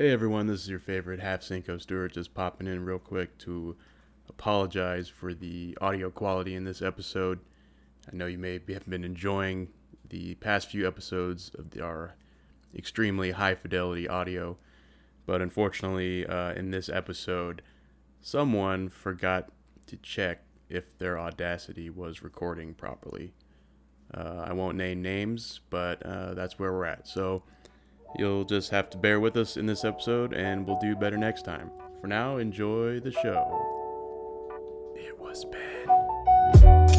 Hey everyone, this is your favorite half Cinco Stuart just popping in real quick to apologize for the audio quality in this episode. I know you may have been enjoying the past few episodes of our extremely high fidelity audio, but unfortunately, uh, in this episode, someone forgot to check if their Audacity was recording properly. Uh, I won't name names, but uh, that's where we're at. So you'll just have to bear with us in this episode, and we'll do better next time. For now, enjoy the show. It was Ben.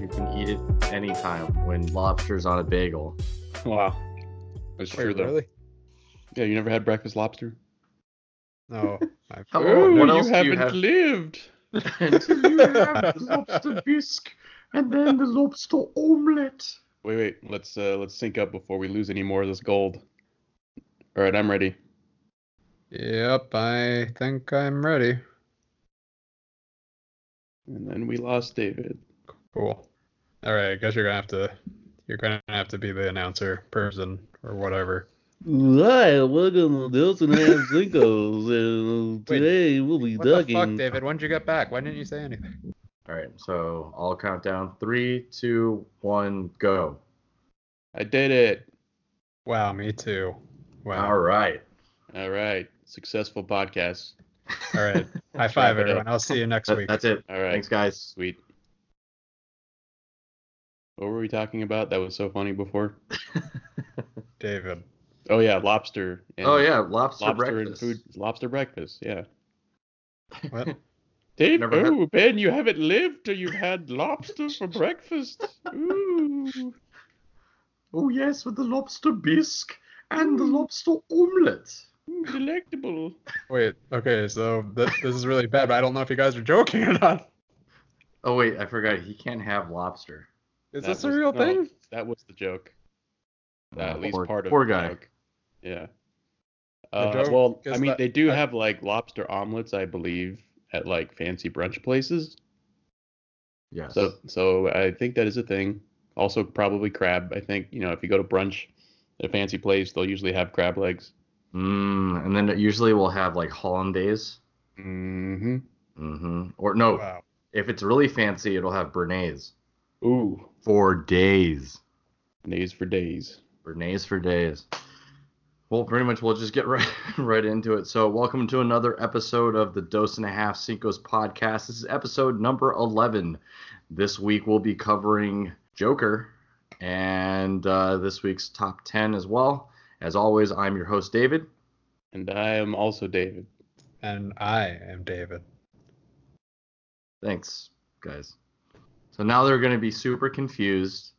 You can eat it anytime when lobster's on a bagel. Wow. That's Wait, true, though. really? Yeah, you never had breakfast lobster? No. I've, How- Oh, what you else do you haven't have? lived. Until you have the lobster bisque and then the lobster omelette. Wait, wait. Let's uh, let's sync up before we lose any more of this gold. All right, I'm ready. yep, I think I'm ready. And then we lost David. Cool. All right, I guess you're gonna have to you're gonna have to be the announcer person or whatever. Hi, welcome to Delson and Zinkos, and Wait, today we'll be What the fuck, ducking. David? When did you get back? Why didn't you say anything? All right, so I'll count down three, two, one, go. I did it. Wow, me too. Wow. All right. All right. Successful podcast. All right. High five, wrap it up. everyone. I'll see you next That- week. that's it. All right. Thanks, guys. Sweet. What were we talking about? That was so funny before. David. Oh yeah, lobster. And oh yeah, lobster, lobster breakfast. and food. Lobster breakfast. Yeah. What? Dave, Never had- oh Ben, you haven't lived till you've had lobster for breakfast. Ooh. oh yes, with the lobster bisque and the lobster omelette. Ooh, delectable. Wait, okay, so th- this is really bad, but I don't know if you guys are joking or not. Oh wait, I forgot. He can't have lobster. Is That this a real no, thing? That was the joke. Uh, Oh, at least poor- part of poor the guy. joke. Yeah. Uh, joke well, I mean, that- they do that- have like lobster omelets, I believe, at like fancy brunch places. Yes. So, so I think that is a thing. Also, probably crab. I think you know if you go to brunch at a fancy place, they'll usually have crab legs. Mm, and then it usually we'll have like hollandaise. Mm-hmm. Mm-hmm. Or no, Wow. if it's really fancy, it'll have béarnaise Ooh, for days. days for days. Bernays for days. Well, pretty much we'll just get right right into it. So, welcome to another episode of the Dos and a Half Cinco's podcast. This is episode number 11. This week we'll be covering Joker and uh, this week's top 10 as well. As always, I'm your host, David. And I am also David. And I am David. Thanks, guys. So now they're going to be super confused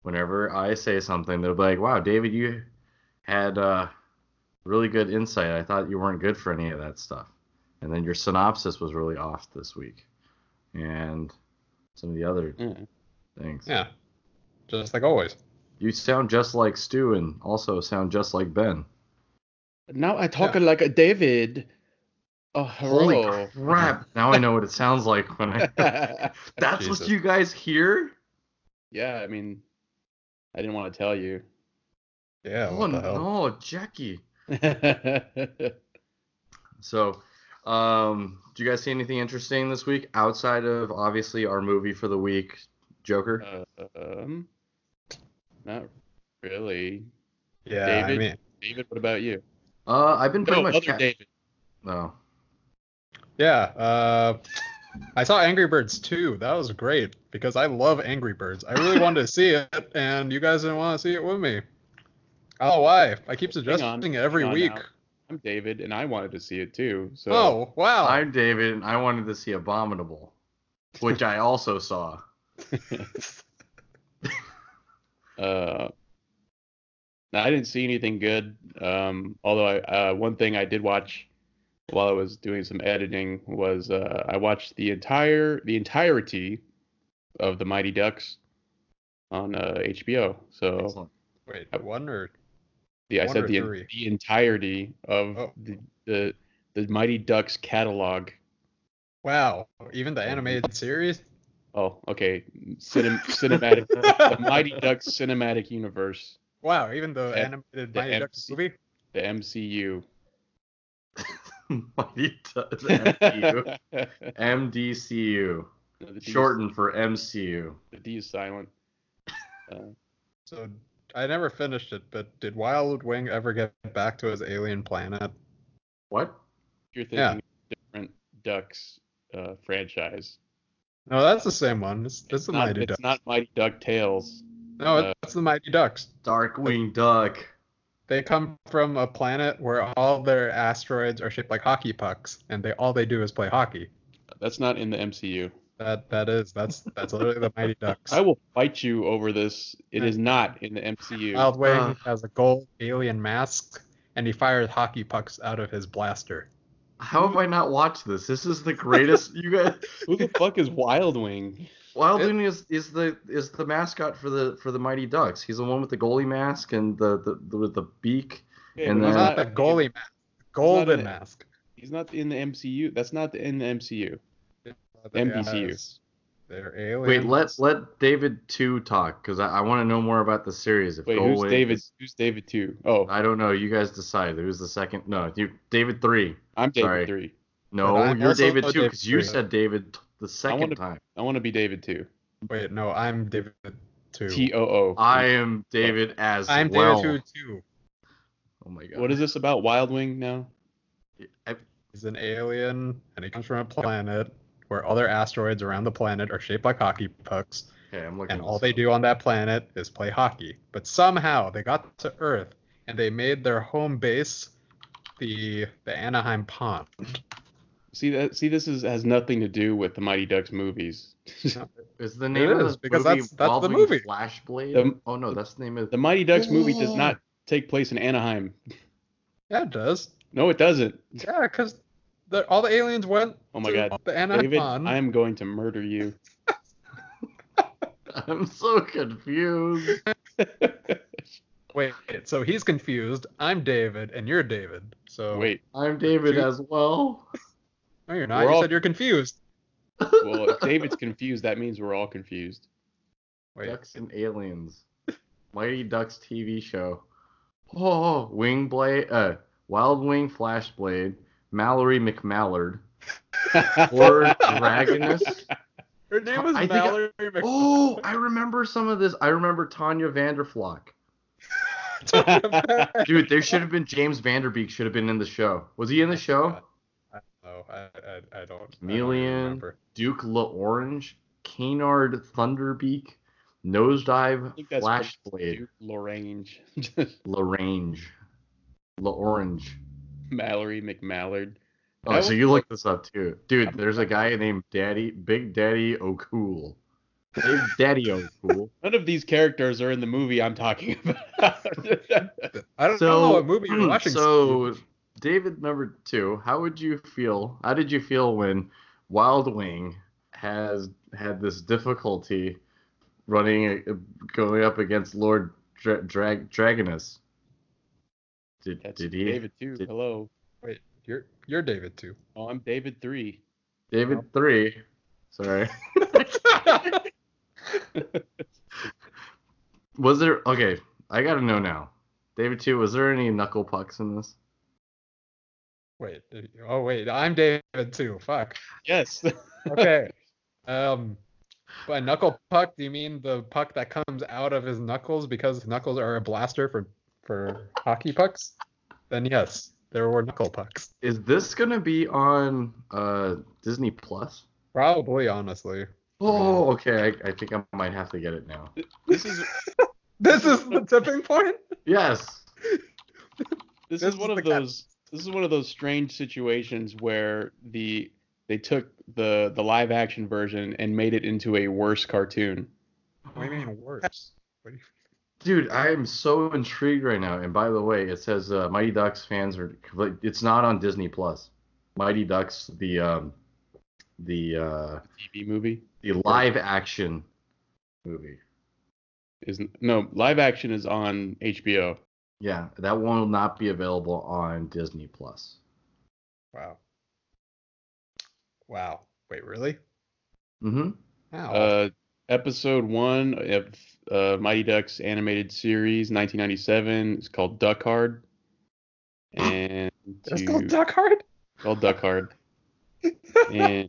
whenever I say something. They'll be like, wow, David, you had uh, really good insight. I thought you weren't good for any of that stuff. And then your synopsis was really off this week. And some of the other Yeah. things. Yeah. Just like always. You sound just like Stu and also sound just like Ben. Now I talk like a David. Oh, Holy crap. Now I know what it sounds like when I. That's what you guys hear? yeah, I mean, I didn't want to tell you. Yeah. oh, What the hell? no, Jackie. So, um, do you guys see anything interesting this week outside of obviously our movie for the week, Joker? um, not really. Yeah, David? I mean, David, what about you? Uh, I've been pretty No, much. other ca- David. No. yeah. Uh, I saw Angry Birds 2. That was great because I love Angry Birds. I really wanted to see it, and you guys didn't want to see it with me. I don't why. I keep suggesting it every week. now. I'm David, and I wanted to see it too. So Oh, wow. I'm David, and I wanted to see Abominable, which I also saw. uh, I didn't see anything good. Um, although I, uh, one thing I did watch while I was doing some editing was uh, I watched the entire the entirety of the Mighty Ducks on uh, HBO. So Excellent. Wait, one or the I said the three? the entirety of Oh. the, the the Mighty Ducks catalog. Wow, even the animated series. Oh, okay. Cinem- cinematic, the Mighty Ducks cinematic universe, Wow, even the The- animated the Mighty Ducks movie. the MCU. Mighty Ducks MCU. MDCU. No, the D is- Shortened for MCU. The D is silent. Uh, So I never finished it, but did Wild Wing ever get back to his alien planet? What? you're thinking Yeah. different Ducks uh, franchise. No, that's the same one. It's, it's the Not- Mighty it's Ducks. not Mighty Duck Tales. no, uh, it's the Mighty Ducks. Darkwing Duck. They come from a planet where all their asteroids are shaped like hockey pucks, and they all they do is play hockey. That's not in the MCU. That that is that's that's literally the Mighty Ducks. I will fight you over this. It is not in the MCU. Wild Wing Uh. has a gold alien mask, and he fires hockey pucks out of his blaster. How have I not watched this? This is the greatest. you guys. Who the fuck is Wild Wing? Wild Wing is, is the is the mascot for the for the Mighty Ducks. He's the one with the goalie mask and the, the, the with the beak. Okay, And he's then- not the goalie mask, golden in- mask. He's not in the MCU. That's not in the MCU. They MDCU. They're aliens. Wait, let let David two talk because I, I want to know more about the series. If Wait, who's David? is- Who's David two? Oh, I don't know. You guys decide. Who's the second? No, you David three. I'm David sorry. three. No, you're David two because you said David the second wanna- time. I want to be David two. Wait, no, I'm David two. T O O. I am David as well. I'm well. David two too. Oh my god. What is this about Wild Wing now? I- He's an alien, and he comes from a planet where other asteroids around the planet are shaped like hockey pucks, okay, I'm looking. and all they up. do on that planet is play hockey. But somehow they got to Earth, and they made their home base the the Anaheim Pond. See that? See, this is has nothing to do with the Mighty Ducks movies. Is the name It of is, this because movie that's- that's the movie. Flashblade? The- oh no, that's the name of. the Mighty Ducks movie does not take place in Anaheim. Yeah, it does. No, it doesn't. Yeah, because all the aliens went. Oh my to God. the Anaheim David, I am going to murder you. I'm so confused. Wait, so he's confused. I'm David, and you're David. So Wait, I'm David See? as well. no, you're not. We're you all- said you're confused. well, if David's confused, that means we're all confused. Wait, Ducks and Aliens. Mighty Ducks TV show. Oh, Wing Blade, uh, Wild Wing Flashblade, Mallory McMallard, or Dragaunus. her name was I think I- Mallory Mc- Oh, I remember some of this. I remember Tanya Vanderflock. Dude, there should have been James Vanderbeek should have been in the show. Was he in the show? No, I, I, I don't. I don't Chameleon. remember. Duke L'Orange, Canard Thunderbeak, Nosedive, think that's Flashblade, Duke Lagrange, LaRange, L'Orange. Mallory McMallard. Oh, That so was you looked this up too, dude. There's a guy named Daddy, Big Daddy-O Cool. Big Daddy-O Cool. None of these characters are in the movie I'm talking about. I don't So, know what movie you're watching. so David number two, how would you feel? How did you feel when Wild Wing has had this difficulty running, uh, going up against Lord Dra- Drag Dragaunus? Did That's did he? David two. did- Hello. Wait, you're you're David too. Oh, I'm David three. David three. Sorry. Was there okay? I gotta know now. David two. Was there any knuckle pucks in this? wait. Oh wait, I'm David too. Fuck. yes. Okay. um, by knuckle puck, do you mean the puck that comes out of his knuckles because knuckles are a blaster for for hockey pucks? Then yes, there were knuckle pucks. Is this gonna be on uh Disney Plus? Probably, honestly. Oh, okay. I, I think I might have to get it now. this is This is the tipping point. Yes. this, This is is one the of cat- those this is one of those strange situations where the they took the the live action version and made it into a worse cartoon. What do you mean worse? What do you- Dude, I am so intrigued right now. And by the way, it says uh, Mighty Ducks fans are. It's not on Disney Plus. Mighty Ducks, the um, the uh, TV movie the live action movie. is no live action is on HBO. Yeah, that one will not be available on Disney Plus. Wow. Wow. Wait, really? Mm-hmm. How? Uh, episode one of uh, Mighty Ducks animated series, 1997. It's called Duck Hard. And it's called Duck Hard? called Duck Hard. and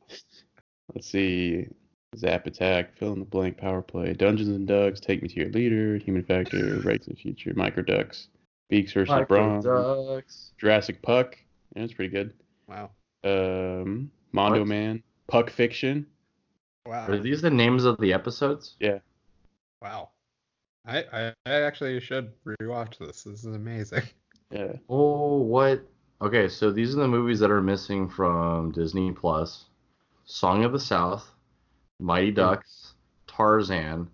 let's see. Zap Attack, fill in the blank power play, Dungeons and Ducks, Take Me to Your Leader, Human Factor, Right to the Future, Micro Ducks, Beaks versus LeBron, Ducks. Jurassic Puck. Yeah, that's pretty good. Wow. Um, Mondo What? Man, Puck Fiction. Wow. Are these the names of the episodes? Wow. I, I I actually should rewatch this. This is amazing. Yeah. Oh, what? Okay, so these are the movies that are missing from Disney Plus: Song of the South, Mighty Ducks, Tarzan,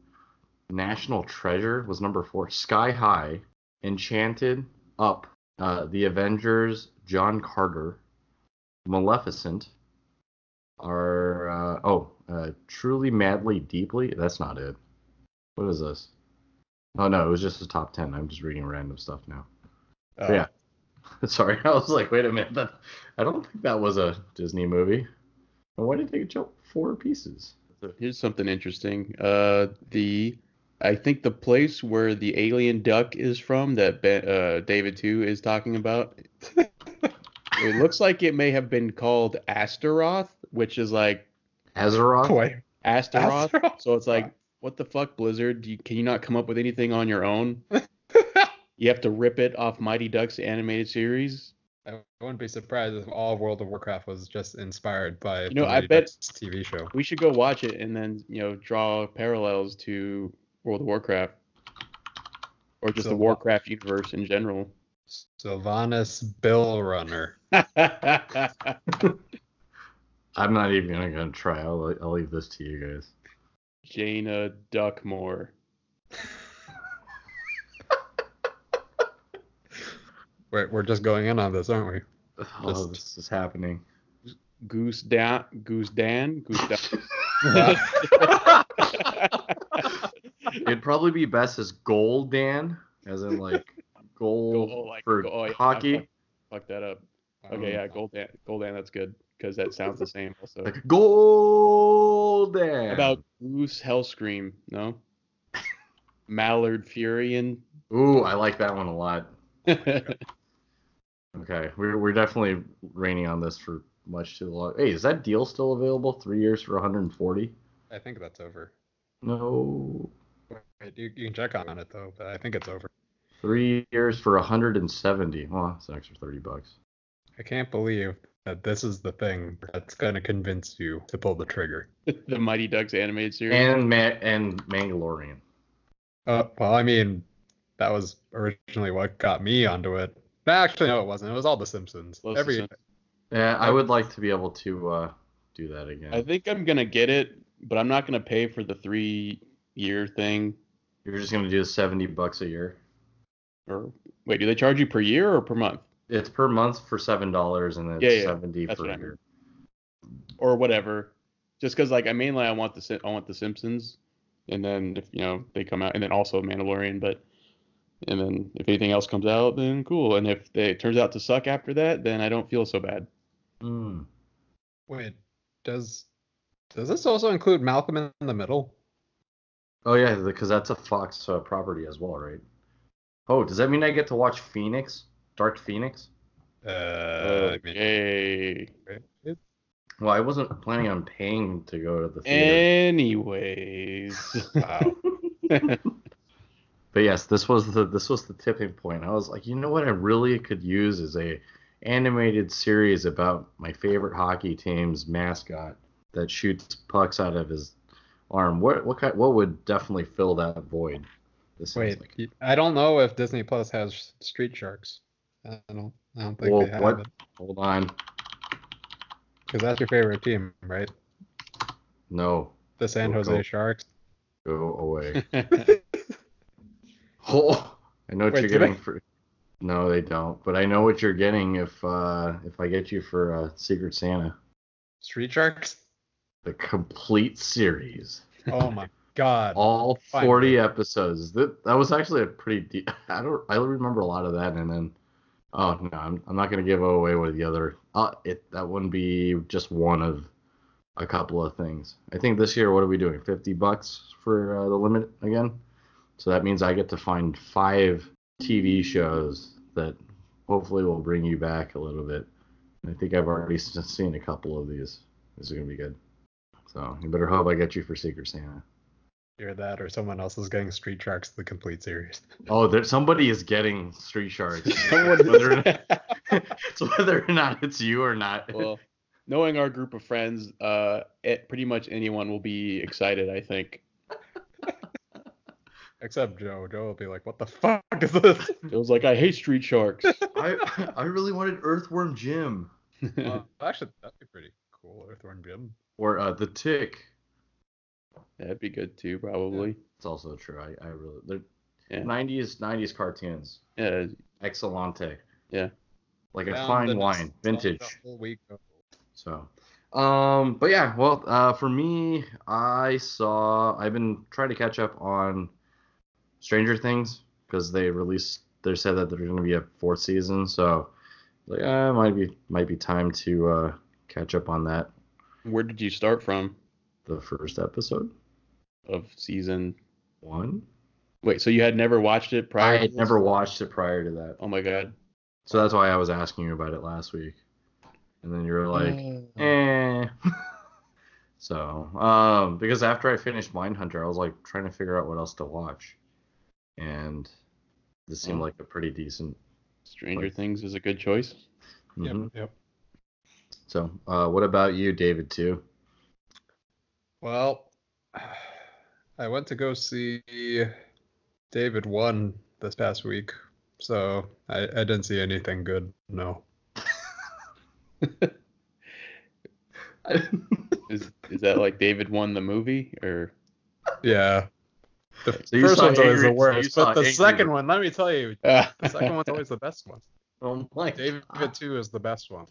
National Treasure was number four, Sky High, Enchanted, Up, uh, The Avengers, John Carter, Maleficent, are uh, oh, uh, Truly, Madly, Deeply. That's not it. What is this? Oh no, it was just the top ten. I'm just reading random stuff now. Oh, Yeah. Sorry, I was like, wait a minute. That, I don't think that was a Disney movie. And Why did they jump four pieces? Here's something interesting. Uh, the I think the place where the alien duck is from that ben, uh, David Two is talking about. it looks like it may have been called Astaroth, which is like Azeroth? Wait. Astaroth. Astaroth? So it's like, what the fuck, Blizzard? Do you, can you not come up with anything on your own? You have to rip it off Mighty Ducks animated series. I wouldn't be surprised if all World of Warcraft was just inspired by You know, the I bet- Ducks TV show. We should go watch it and then you know draw parallels to World of Warcraft, or just So the Warcraft universe in general. Sylvanas Bill Runner. I'm not even gonna, gonna try. I'll, I'll leave this to you guys. Jaina Duckmore. We're, we're just going in on this, aren't we? Oh, Just- this is happening. Goose Dan. Goose Dan. Goose Dan. It'd probably be best as Gold Dan, as in like gold Go- like, for go- oh, yeah, hockey. Fuck, fuck that up. Okay, yeah, Gold Dan. Gold Dan. That's good because that sounds the same. Also, Like Gold Dan. About Goose Hellscream? No. Mallard Furion. Ooh, I like that one a lot. Okay, we're we're definitely raining on this for much too long. Hey, is that deal still available? Three years for 140? I think that's over. No. Wait, you, you can check on it though, but I think it's over. Three years for 170. Well, it's an extra 30 bucks. I can't believe that this is the thing that's gonna convince you to pull the trigger. the Mighty Ducks animated series. And Ma- and Mandalorian. Uh, well, I mean, that was originally what got me onto it. Actually, no, it wasn't. It was all The Simpsons. Close to Every Simpsons. Yeah, I would like to be able to uh, do that again. I think I'm gonna get it, but I'm not gonna pay for the three year thing. You're just gonna do 70 bucks a year. Or wait, do they charge you per year or per month? It's per month for seven dollars, and it's Yeah, yeah, 70 for per what year. Or whatever. Just because like I mainly I want the I want the Simpsons, and then if you know they come out, and then also Mandalorian, but and then if anything else comes out, then cool. And if they, it turns out to suck after that, then I don't feel so bad. Mm. wait, does does this also include Malcolm in the Middle? Oh yeah, because that's a Fox uh, property as well, right? Oh, does that mean I get to watch Phoenix, Dark Phoenix? Uh, I mean, Yay. it- Well, I wasn't planning on paying to go to the theater. Anyways. wow. But yes, this was the this was the tipping point. I was like, you know what, I really could use is a animated series about my favorite hockey team's mascot that shoots pucks out of his arm. What what kind, what would definitely fill that void? This Wait, like y- I don't know if Disney Plus has Street Sharks. I don't. I don't think Well, they have what- it. hold on, Because that's your favorite team, right? no, The San Jose go. Sharks. go away. Oh, I know what Wait, you're they? getting for. No, they don't. But I know what you're getting if uh if I get you for uh, Secret Santa, Street Sharks. the complete series, Oh my God. all Fine. 40 episodes. That that was actually a pretty. De- I don't. I remember a lot of that, and then Oh no, I'm, I'm not gonna give away what the other. Uh, it that wouldn't be just one of a couple of things. I think this year, what are we doing? Fifty bucks for uh, the limit again. So that means I get to find five TV shows that hopefully will bring you back a little bit. I think I've already seen a couple of these. This is gonna be good. So you better hope I get you for Secret Santa. Either that or someone else is getting Street Sharks the complete series. Oh, there somebody is getting Street Sharks. Someone whether, or not, it's whether or not it's you or not. well, knowing our group of friends, uh, it, pretty much anyone will be excited. I think. Except Joe. Joe will be like, "What the fuck is this?" It was like I hate Street Sharks. I I really wanted Earthworm Jim Uh, actually, that'd be pretty cool. Earthworm Jim. or uh, the Tick. That'd be good too, probably. It's also true. I, I really they're Yeah. 90s 90s cartoons. Yeah, Excellente. Yeah. Like a fine wine, vintage. week. So, um, but yeah, well, uh, for me, I saw. I've been trying to catch up on Stranger Things because they released. They said that there's going to be a fourth season, so like, uh, might be might be time to uh, catch up on that. where did you start from The first episode, of season? one. Wait, so you had never watched it prior? I to had this? never watched it prior to that, Oh my god. so that's why I was asking you about it last week, and then you were like, eh. so, um, because after I finished Mindhunter, I was like trying to figure out what else to watch, and this seemed Oh. like a pretty decent. Stranger like- Things is a good choice. mhm. Yep. Yep. So, uh, what about you, David? Too? Well, I went to go see David one this past week, so I, I didn't see anything good. No. Is is that like David won the movie or? Yeah. The So first saw one's always the Angry- so worst, but the Angry second Birds. one, let me tell you, the second one's always the best one. oh my David God. two is the best one.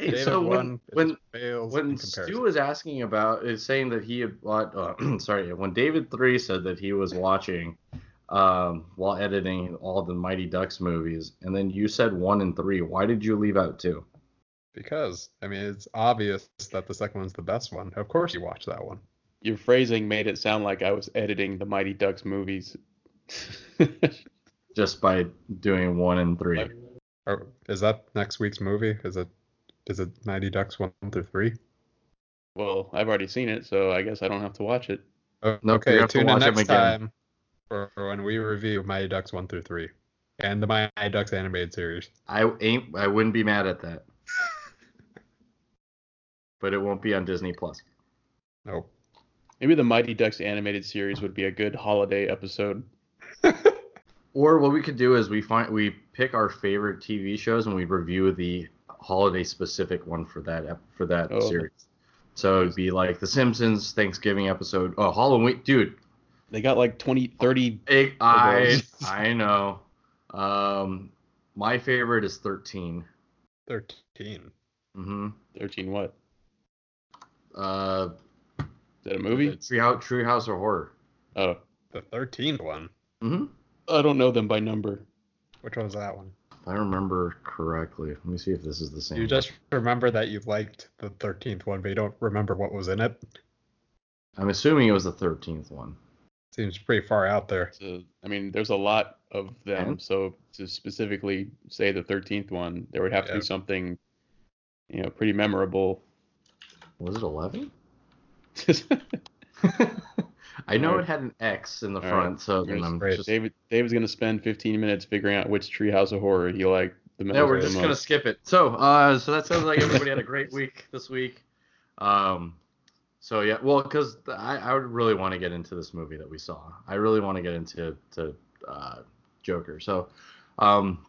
Hey, David so when when when. Stu was asking about is saying that he had bought uh, sorry when David three said that he was watching um, while editing all the Mighty Ducks movies, and then you said one and three. Why did you leave out two? Because I mean, it's obvious that the second one's the best one. Of course, you watch that one. Your phrasing made it sound like I was editing the Mighty Ducks movies. Just by doing one and three. Or is that next week's movie? Is it is it Mighty Ducks one through three? well, I've already seen it, so I guess I don't have to watch it. Oh, Nope, you okay, have to tune in next again. time for for when we review Mighty Ducks one through three and the Mighty Ducks animated series. I ain't. I wouldn't be mad at that. but it won't be on Disney Plus. Nope. Maybe the Mighty Ducks animated series would be a good holiday episode. Or what we could do is we find we pick our favorite TV shows and we review the holiday specific one for that ep- for that Oh. series. So it'd be like The Simpsons Thanksgiving episode. Oh, Halloween, dude. They got like 20, 30. It, I. I know. Um, my favorite is 13. Thirteen. Mm-hmm. 13 what? Uh, Is that a movie? Tree House, Tree House of Horror. Oh, The thirteenth one. Mm-hmm. I don't know them by number. Which one was that one? If I remember correctly. Let me see if this is the same. You one. just remember that you liked the thirteenth one, but you don't remember what was in it. I'm assuming it was the 13th one. Seems pretty far out there. So, I mean, there's a lot of them. And? So to specifically say the 13th one, there would have to be something, you know, pretty memorable. Was it 11? I know Alright. it had an X in the Alright. front, so You're then I'm great. just. David David's gonna spend 15 minutes figuring out which Treehouse of Horror he liked the most. No, we're the just gonna skip it. So, uh, so that sounds like everybody had a great week this week. Um, so yeah, well, because I, I would really want to get into this movie that we saw. I really want to get into to uh, Joker. So, um,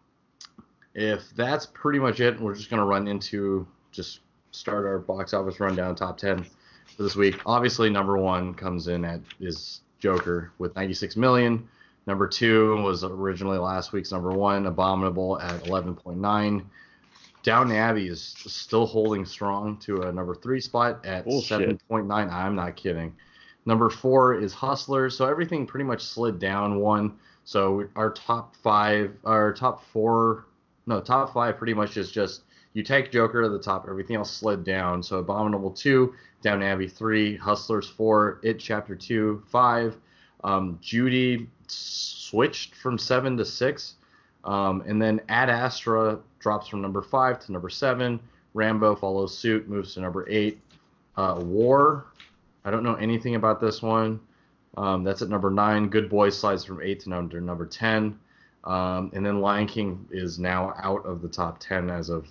if that's pretty much it, we're just gonna run into just start our box office rundown top ten for this week. Obviously, number one comes in at is Joker with 96 million. Number two was originally last week's number one, Abominable at 11.9. Downton Abbey is still holding strong to a number three spot at Bullshit. 7.9. I'm not kidding. Number four is Hustlers. So everything pretty much slid down one. So our top five, our top four, no, top five pretty much is just you take Joker to the top, everything else slid down. So Abominable two, Down Abbey three, Hustlers four, It Chapter two, five. Um, Judy switched from seven to six, um, and then Ad Astra drops from number five to number seven. Rambo follows suit, moves to number eight. Uh, War, I don't know anything about this one. Um, that's at number nine. Good Boys slides from eight to number number ten, um, and then Lion King is now out of the top ten as of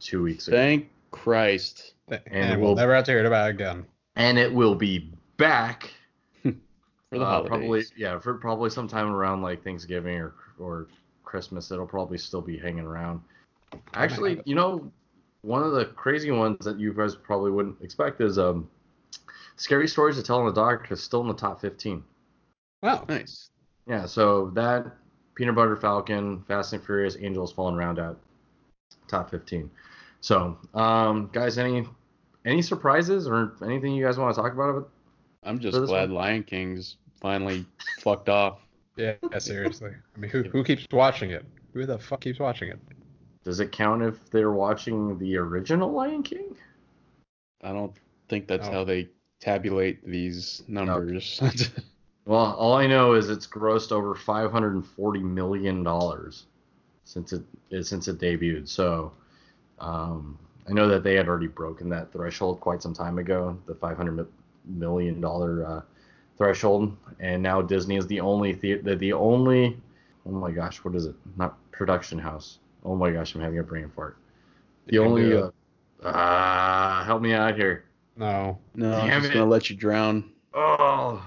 two weeks ago, Thank Christ. And, And we'll we'll- never have to hear about it again. and it will be back For the uh, holidays. probably yeah for probably sometime around like Thanksgiving or or Christmas. It'll probably still be hanging around. Actually, you know, one of the crazy ones that you guys probably wouldn't expect is um, Scary Stories to Tell in the Dark is still in the top 15. Wow. Nice. Yeah, so that Peanut Butter Falcon, Fast and Furious, Angels falling around at top 15. So, um, guys, any any surprises or anything you guys want to talk about? I'm just glad one? Lion King's finally fucked off. Yeah, seriously. I mean, who who keeps watching it? Who the fuck keeps watching it? Does it count if they're watching the original Lion King? I don't think that's Oh. how they tabulate these numbers. Well, all I know is it's grossed over 540 million dollars since it since it debuted. So, um, I know that they had already broken that threshold quite some time ago, the 500 million dollar uh, threshold, and now Disney is the only the, the the only oh my gosh, what is it? Not production house. Oh my gosh, I'm having a brain fart. The can only do uh, ah, help me out here. No. no, I'm just it. gonna let you drown. Oh,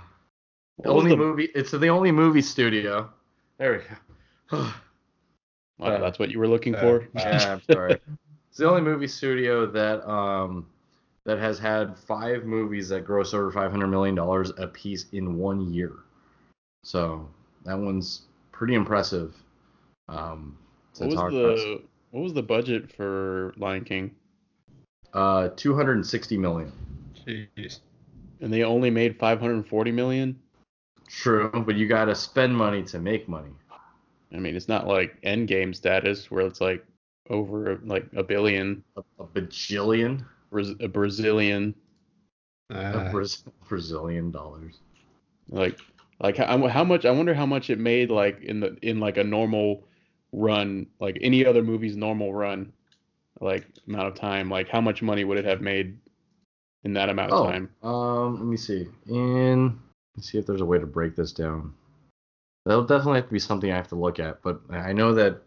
the What was only the- movie. It's the only movie studio. There we go. Wow, uh, that's what you were looking uh, for. yeah, I'm sorry. It's the only movie studio that um that has had five movies that gross over 500 million dollars a piece in one year. So that one's pretty impressive. Um, what was hard pressed. the what was the budget for Lion King? uh 260 million? Jeez. And they only made 540 million. True, but you got to spend money to make money. I mean, it's not like Endgame status where it's like over like a billion, A, a bajillion, Braz- a Brazilian, a Uh, Braz- Brazilian dollars. like like how, how much? I wonder how much it made like in the in like a normal run, like any other movie's normal run, like amount of time. Like how much money would it have made in that amount of Oh, time? um, let me see. In let's see if there's a way to break this down. That'll definitely have to be something I have to look at, but I know that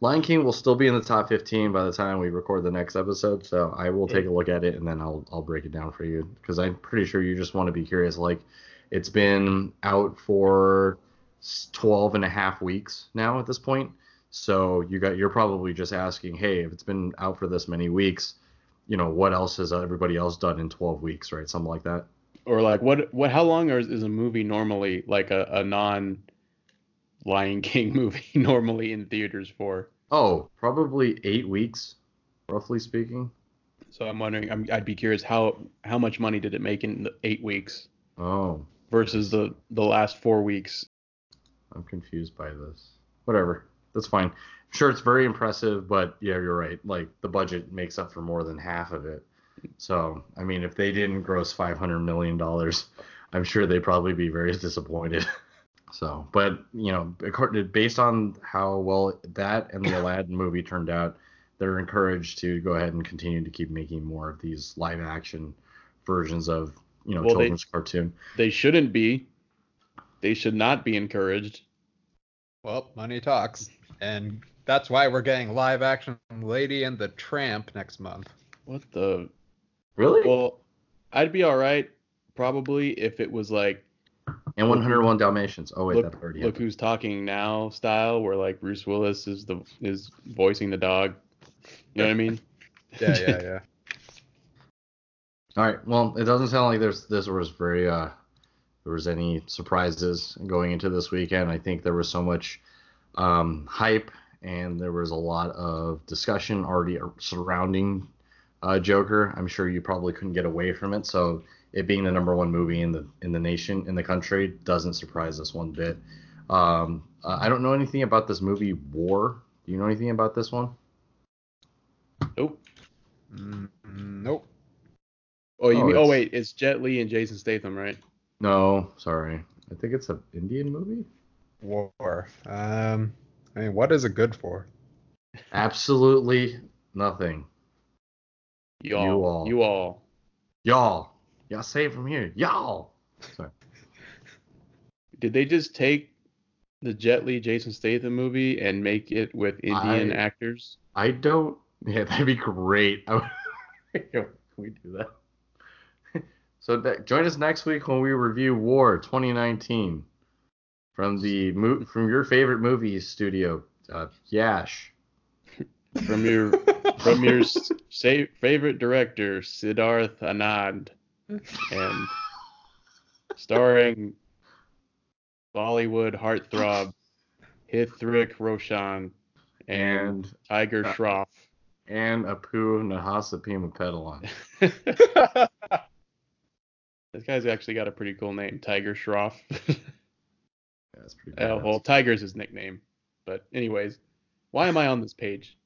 Lion King will still be in the top 15 by the time we record the next episode, so I will take a look at it and then I'll I'll break it down for you because I'm pretty sure you just want to be curious. Like, it's been out for 12 and a half weeks now at this point, so you got you're probably just asking, hey, if it's been out for this many weeks, you know, what else has everybody else done in 12 weeks, right? Something like that. Or like what what? How long is, is a movie normally like a, a non Lion King movie normally in theaters for? Oh, probably eight weeks, roughly speaking. So I'm wondering. I'm, I'd be curious how how much money did it make in the eight weeks Oh, versus the the last four weeks? I'm confused by this. Whatever, that's fine. Sure, it's very impressive, but yeah, you're right. Like the budget makes up for more than half of it. So, I mean, if they didn't gross 500 million dollars, I'm sure they'd probably be very disappointed. So, but you know, according- based on how well that and the Aladdin movie turned out, they're encouraged to go ahead and continue to keep making more of these live action versions of you know Well, they- children's cartoon. They shouldn't be. They should not be encouraged. well, money talks, and that's why we're getting live action Lady and the Tramp next month. What the? Really? Well, I'd be all right probably if it was like and 101 Dalmatians. Oh wait, look, that already look happened. who's talking now style, where like Bruce Willis is the is voicing the dog. You know what I mean? Yeah, yeah, yeah. All right. Well, it doesn't sound like there's this was very uh there was any surprises going into this weekend. I think there was so much um, hype and there was a lot of discussion already surrounding uh, Joker. I'm sure you probably couldn't get away from it. So it being the number one movie in the in the nation in the country doesn't surprise us one bit. Um, I don't know anything about this movie War Do you know anything about this one? Nope. Mm, nope. Oh, you Oh, mean? Oh wait, it's Jet Li and Jason Statham, right? No, sorry. I think it's an Indian movie. War. Um, I mean, what is it good for? Absolutely nothing. Y'all. You all. You all. Y'all. Y'all say it from here. Y'all. Sorry. Did they just take the Jet Li Jason Statham movie and make it with Indian I- actors? I don't. Yeah, that'd be great. I would- we do that? So that, join us next week when we review War 2019 from the from your favorite movie studio, uh, Yash. From your from your sa- favorite director Siddharth Anand and starring Bollywood heartthrob Hrithik Roshan and and Tiger uh, Shroff. and Apu Nahasapima Pedalon. this guy's actually got a pretty cool name, Tiger Shroff. Yeah, that's pretty. Uh, well, Tiger's his nickname. But anyways, why am I on this page?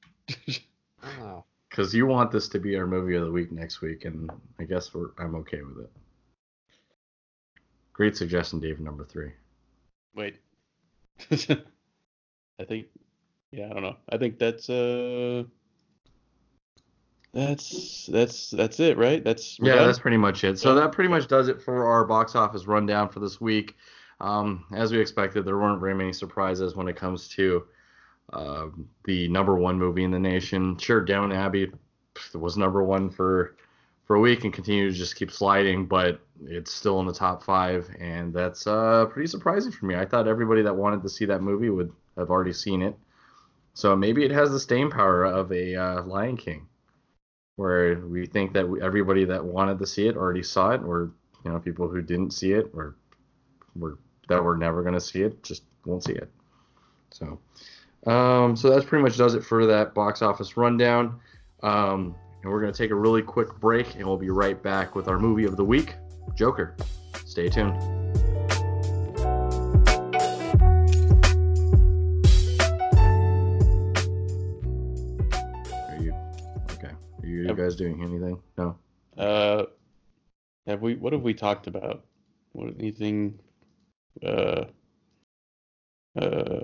Oh. Because you want this to be our movie of the week next week, and I guess we're I'm okay with it. Great suggestion, Dave. Number three. Wait. I think yeah, I don't know. I think that's uh that's that's that's it, right? That's Yeah, done? that's pretty much it. So that pretty much does it for our box office rundown for this week. Um, as we expected, there weren't very many surprises when it comes to uh, the number one movie in the nation. Sure, Down Abbey was number one for for a week and continued to just keep sliding, but it's still in the top five, and that's uh, pretty surprising for me. I thought everybody that wanted to see that movie would have already seen it. So maybe it has the staying power of a uh, Lion King where we think that we, everybody that wanted to see it already saw it, or you know people who didn't see it or were that were never going to see it just won't see it. So, um, so that's pretty much does it for that box office rundown. Um, and we're going to take a really quick break, and we'll be right back with our movie of the week, Joker. Stay tuned. Are you okay? Are you Yep. guys doing anything? No. Uh have we what have we talked about? What anything uh uh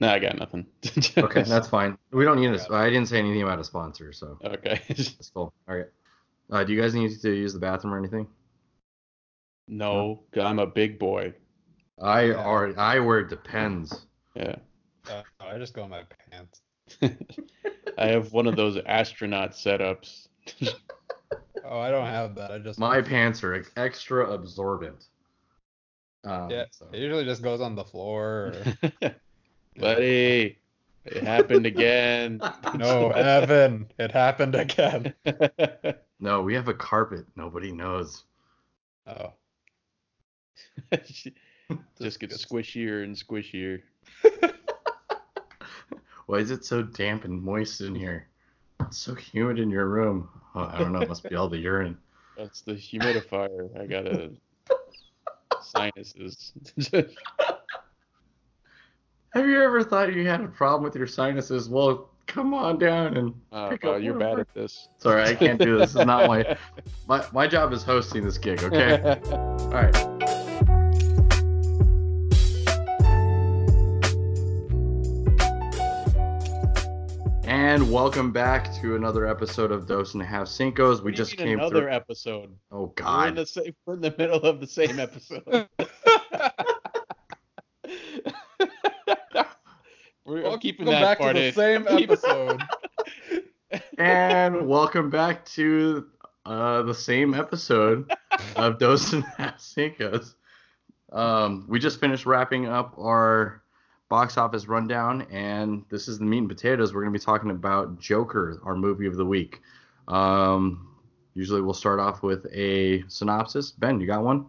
no, I got nothing. Okay, that's fine. We don't need this. I didn't say anything about a sponsor, so okay. that's cool. All right. Uh, do you guys need to use the bathroom or anything? No, I'm a big boy. I Yeah. already. I wear depends. Yeah. Uh, I just go in my pants. I have one of those astronaut setups. Oh, I don't have that. I just My pants are extra absorbent. Um, yeah. so- It usually just goes on the floor. Or... Buddy, it happened again. no, Evan, it happened again. No, we have a carpet. Nobody knows. Oh, Just gets squishier and squishier. Why is it so damp and moist in here? It's so humid in your room. Oh, I don't know. It must be all the urine. That's the humidifier. I got a sinuses. Have you ever thought you had a problem with your sinuses? Well, come on down and Uh, pick you're bad at this. Sorry, I can't do this. This is not my my my job is hosting this gig, okay? All right. And welcome back to another episode of Dos and a Half Cincos. We just came another through. episode. Oh We're in God! the same. We're in the middle of the same episode. we're I'm Welcome keeping that back part to the in. same episode. And welcome back to uh, the same episode of Dos and a Half Cincos. Um, we just finished wrapping up our box office rundown, and this is the meat and potatoes. We're going to be talking about Joker, our movie of the week. Um, usually, we'll start off with a synopsis. Ben, you got one?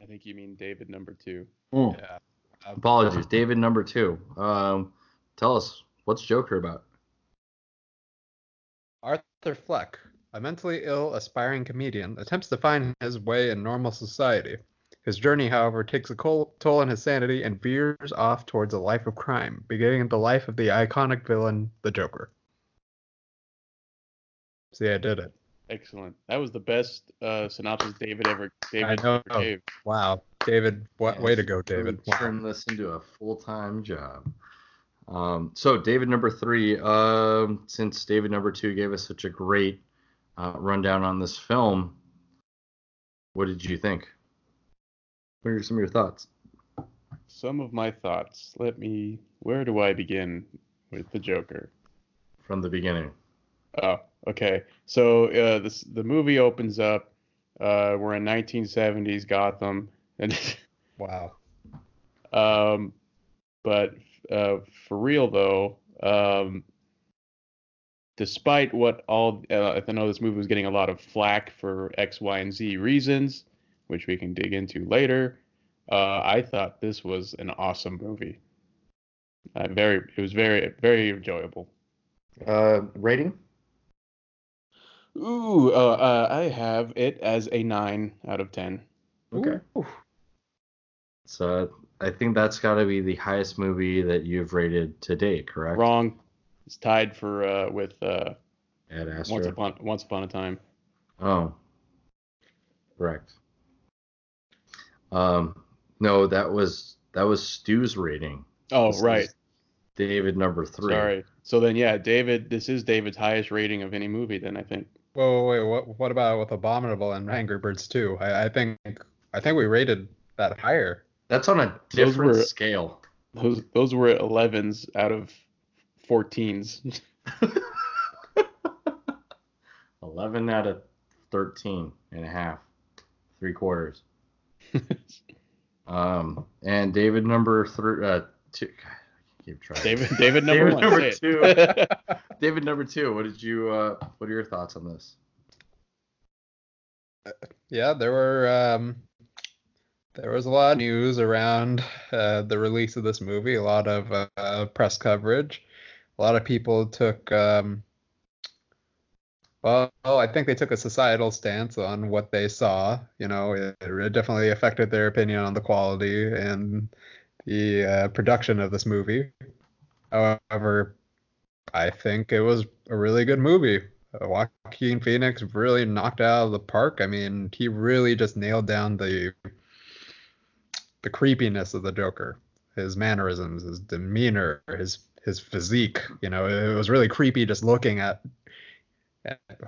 I think you mean David number two. Yeah. Apologies, David. Number two. Um, tell us what's Joker about? Arthur Fleck, a mentally ill aspiring comedian, attempts to find his way in normal society. His journey, however, takes a toll on his sanity and veers off towards a life of crime, beginning the life of the iconic villain, the Joker. See, I did it. Excellent. That was the best uh, synopsis David ever David I know. ever gave. Wow, David, what way to go, David? We Turn this into a full-time job. Um, so David number three, um, since David number two gave us such a great uh, rundown on this film, what did you think? What are some of your thoughts? Some of my thoughts. Let me. Where do I begin with the Joker? From the beginning. Oh, okay. So uh, this the movie opens up. Uh, we're in 1970s Gotham, and Wow. um, but uh, for real though, um, despite what all uh, I know this movie was getting a lot of flack for X, Y, and Z reasons, which we can dig into later. Uh, I thought this was an awesome movie. Uh, very, it was very, very enjoyable. Uh, rating? Ooh, uh, uh, I have it as a nine out of ten. Okay. Ooh. So I think that's got to be the highest movie that you've rated to date, correct? Wrong. It's tied for uh, with uh, Ad Once Upon Once Upon a Time. Oh, correct. Um, no, that was that was Stu's rating. Oh, This right. David number three. Sorry. So then, yeah, David. This is David's highest rating of any movie. Then I think. Whoa, wait, what? What about with Abominable and Angry Birds 2? I, I think, I think we rated that higher. That's on a Those different were- scale. Those those were 11s out of 14s. 11 out of 13 and a half, three quarters. Um, and David number three, uh, two. God, I keep trying. David David number David one. number say it. David number two. What did you? Uh, what are your thoughts on this? Yeah, there were um, there was a lot of news around uh, the release of this movie. A lot of uh, press coverage. A lot of people took um, well, I think they took a societal stance on what they saw. You know, it, it definitely affected their opinion on the quality and the uh, production of this movie. However, I think it was a really good movie. Joaquin Phoenix really knocked it out of the park. I mean, he really just nailed down the the creepiness of the Joker, his mannerisms, his demeanor, his his physique. You know, it was really creepy just looking at.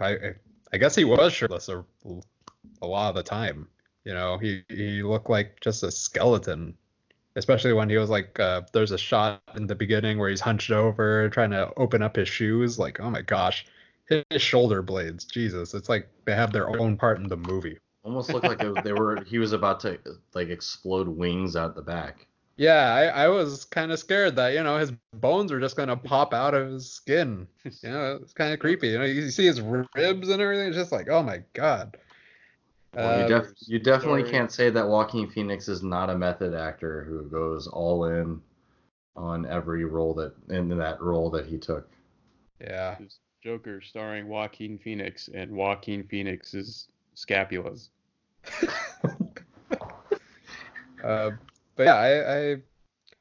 I I guess he was shirtless a, a lot of the time. You know, he he looked like just a skeleton. Especially when he was like, uh, there's a shot in the beginning where he's hunched over trying to open up his shoes. Like, oh my gosh, his shoulder blades, Jesus, it's like they have their own part in the movie. Almost looked like they were. He was about to like explode wings out the back. Yeah, I, I was kind of scared that you know his bones were just gonna pop out of his skin. You know, it's kind of creepy. You know, you see his ribs and everything. It's just like, oh my god. Well, you, Uh, def- you definitely story. can't say that Joaquin Phoenix is not a method actor who goes all in on every role that in that role that he took. yeah, This Joker starring Joaquin Phoenix and Joaquin Phoenix's scapulas. Uh, but yeah, I, I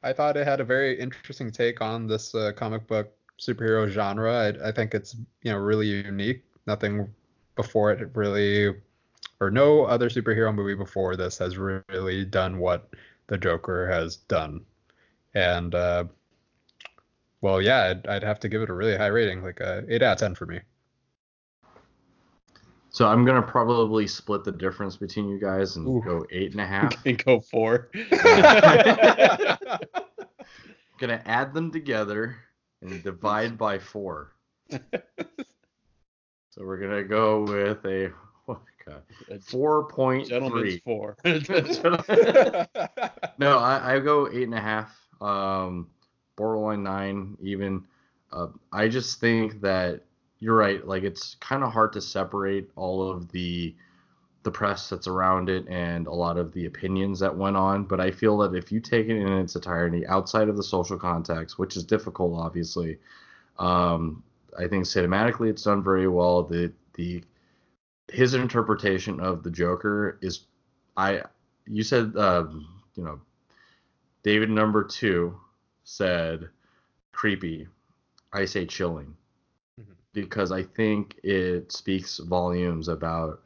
I thought it had a very interesting take on this uh, comic book superhero genre. I, I think it's you know really unique. Nothing before it really, or no other superhero movie before this has really done what the Joker has done. And uh, well, yeah, I'd, I'd have to give it a really high rating, like a eight out of ten for me. So I'm gonna probably split the difference between you guys and Ooh. go eight and a half. and go four. gonna add them together and divide by four. So we're gonna go with a my god A four point four. No, I, I go eight and a half. Um, borderline nine even. Uh, I just think that you're right. Like it's kind of hard to separate all of the the press that's around it and a lot of the opinions that went on. But I feel that if you take it in its entirety, outside of the social context, which is difficult, obviously, um, I think cinematically it's done very well. The the his interpretation of the Joker is I you said um, you know David number two said creepy. I say chilling Mhm. because I think it speaks volumes about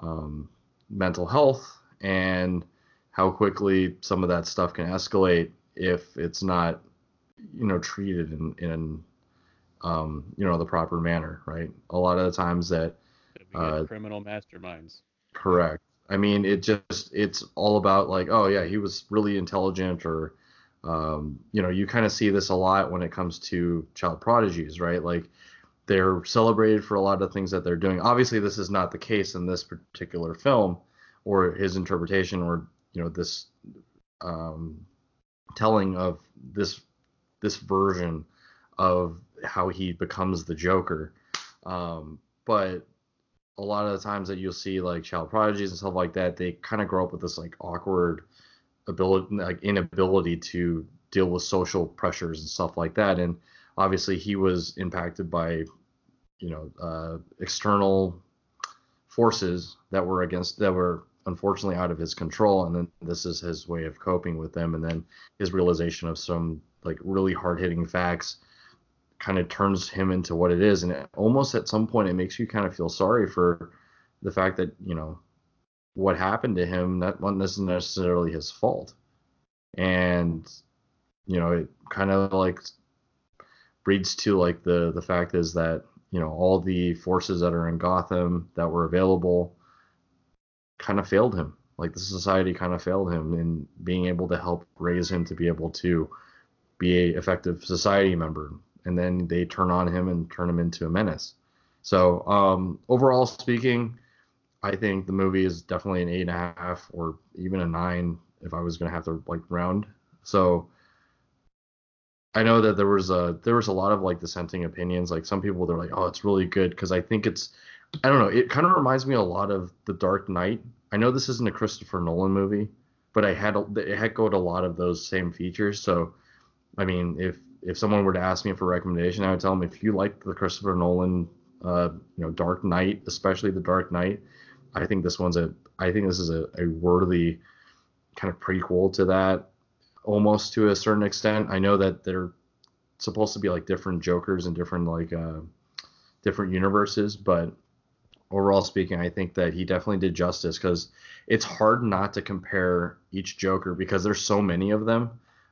um, mental health and how quickly some of that stuff can escalate if it's not you know treated in in um, you know the proper manner right a lot of the times that Uh, criminal masterminds. Correct. I mean, it just it's all about like, oh yeah, he was really intelligent, or um, you know, you kind of see this a lot when it comes to child prodigies, right? Like they're celebrated for a lot of things that they're doing. Obviously, this is not the case in this particular film, or his interpretation, or you know, this um, telling of this this version of how he becomes the Joker. Um, but a lot of the times that you'll see like child prodigies and stuff like that, they kind of grow up with this like awkward ability, like inability to deal with social pressures and stuff like that. And obviously, he was impacted by, you know, uh, external forces that were against that were unfortunately out of his control. And then this is his way of coping with them. And then his realization of some like really hard hitting facts kind of turns him into what it is. And it, almost at some point it makes you kind of feel sorry for the fact that you know what happened to him that wasn't necessarily his fault. And you know it kind of like breeds to like the the fact is that you know all the forces that are in Gotham that were available kind of failed him. Like the society kind of failed him in being able to help raise him to be able to be a effective society member and then they turn on him and turn him into a menace. So um, overall speaking, I think the movie is definitely an eight and a half or even a nine if I was gonna have to like round. So I know that there was a there was a lot of like dissenting opinions. Like some people they're like, oh, it's really good because I think it's I don't know. It kind of reminds me a lot of The Dark Knight. I know this isn't a Christopher Nolan movie, but I had it echoed a lot of those same features. So I mean, if if someone were to ask me for a recommendation, I would tell them if you like the Christopher Nolan, uh, you know, Dark Knight, especially the Dark Knight, I think this one's a, I think this is a, a worthy kind of prequel to that, almost to a certain extent. I know that they're supposed to be like different Jokers and different like uh, different universes, but overall speaking, I think that he definitely did justice because it's hard not to compare each Joker because there's so many of them.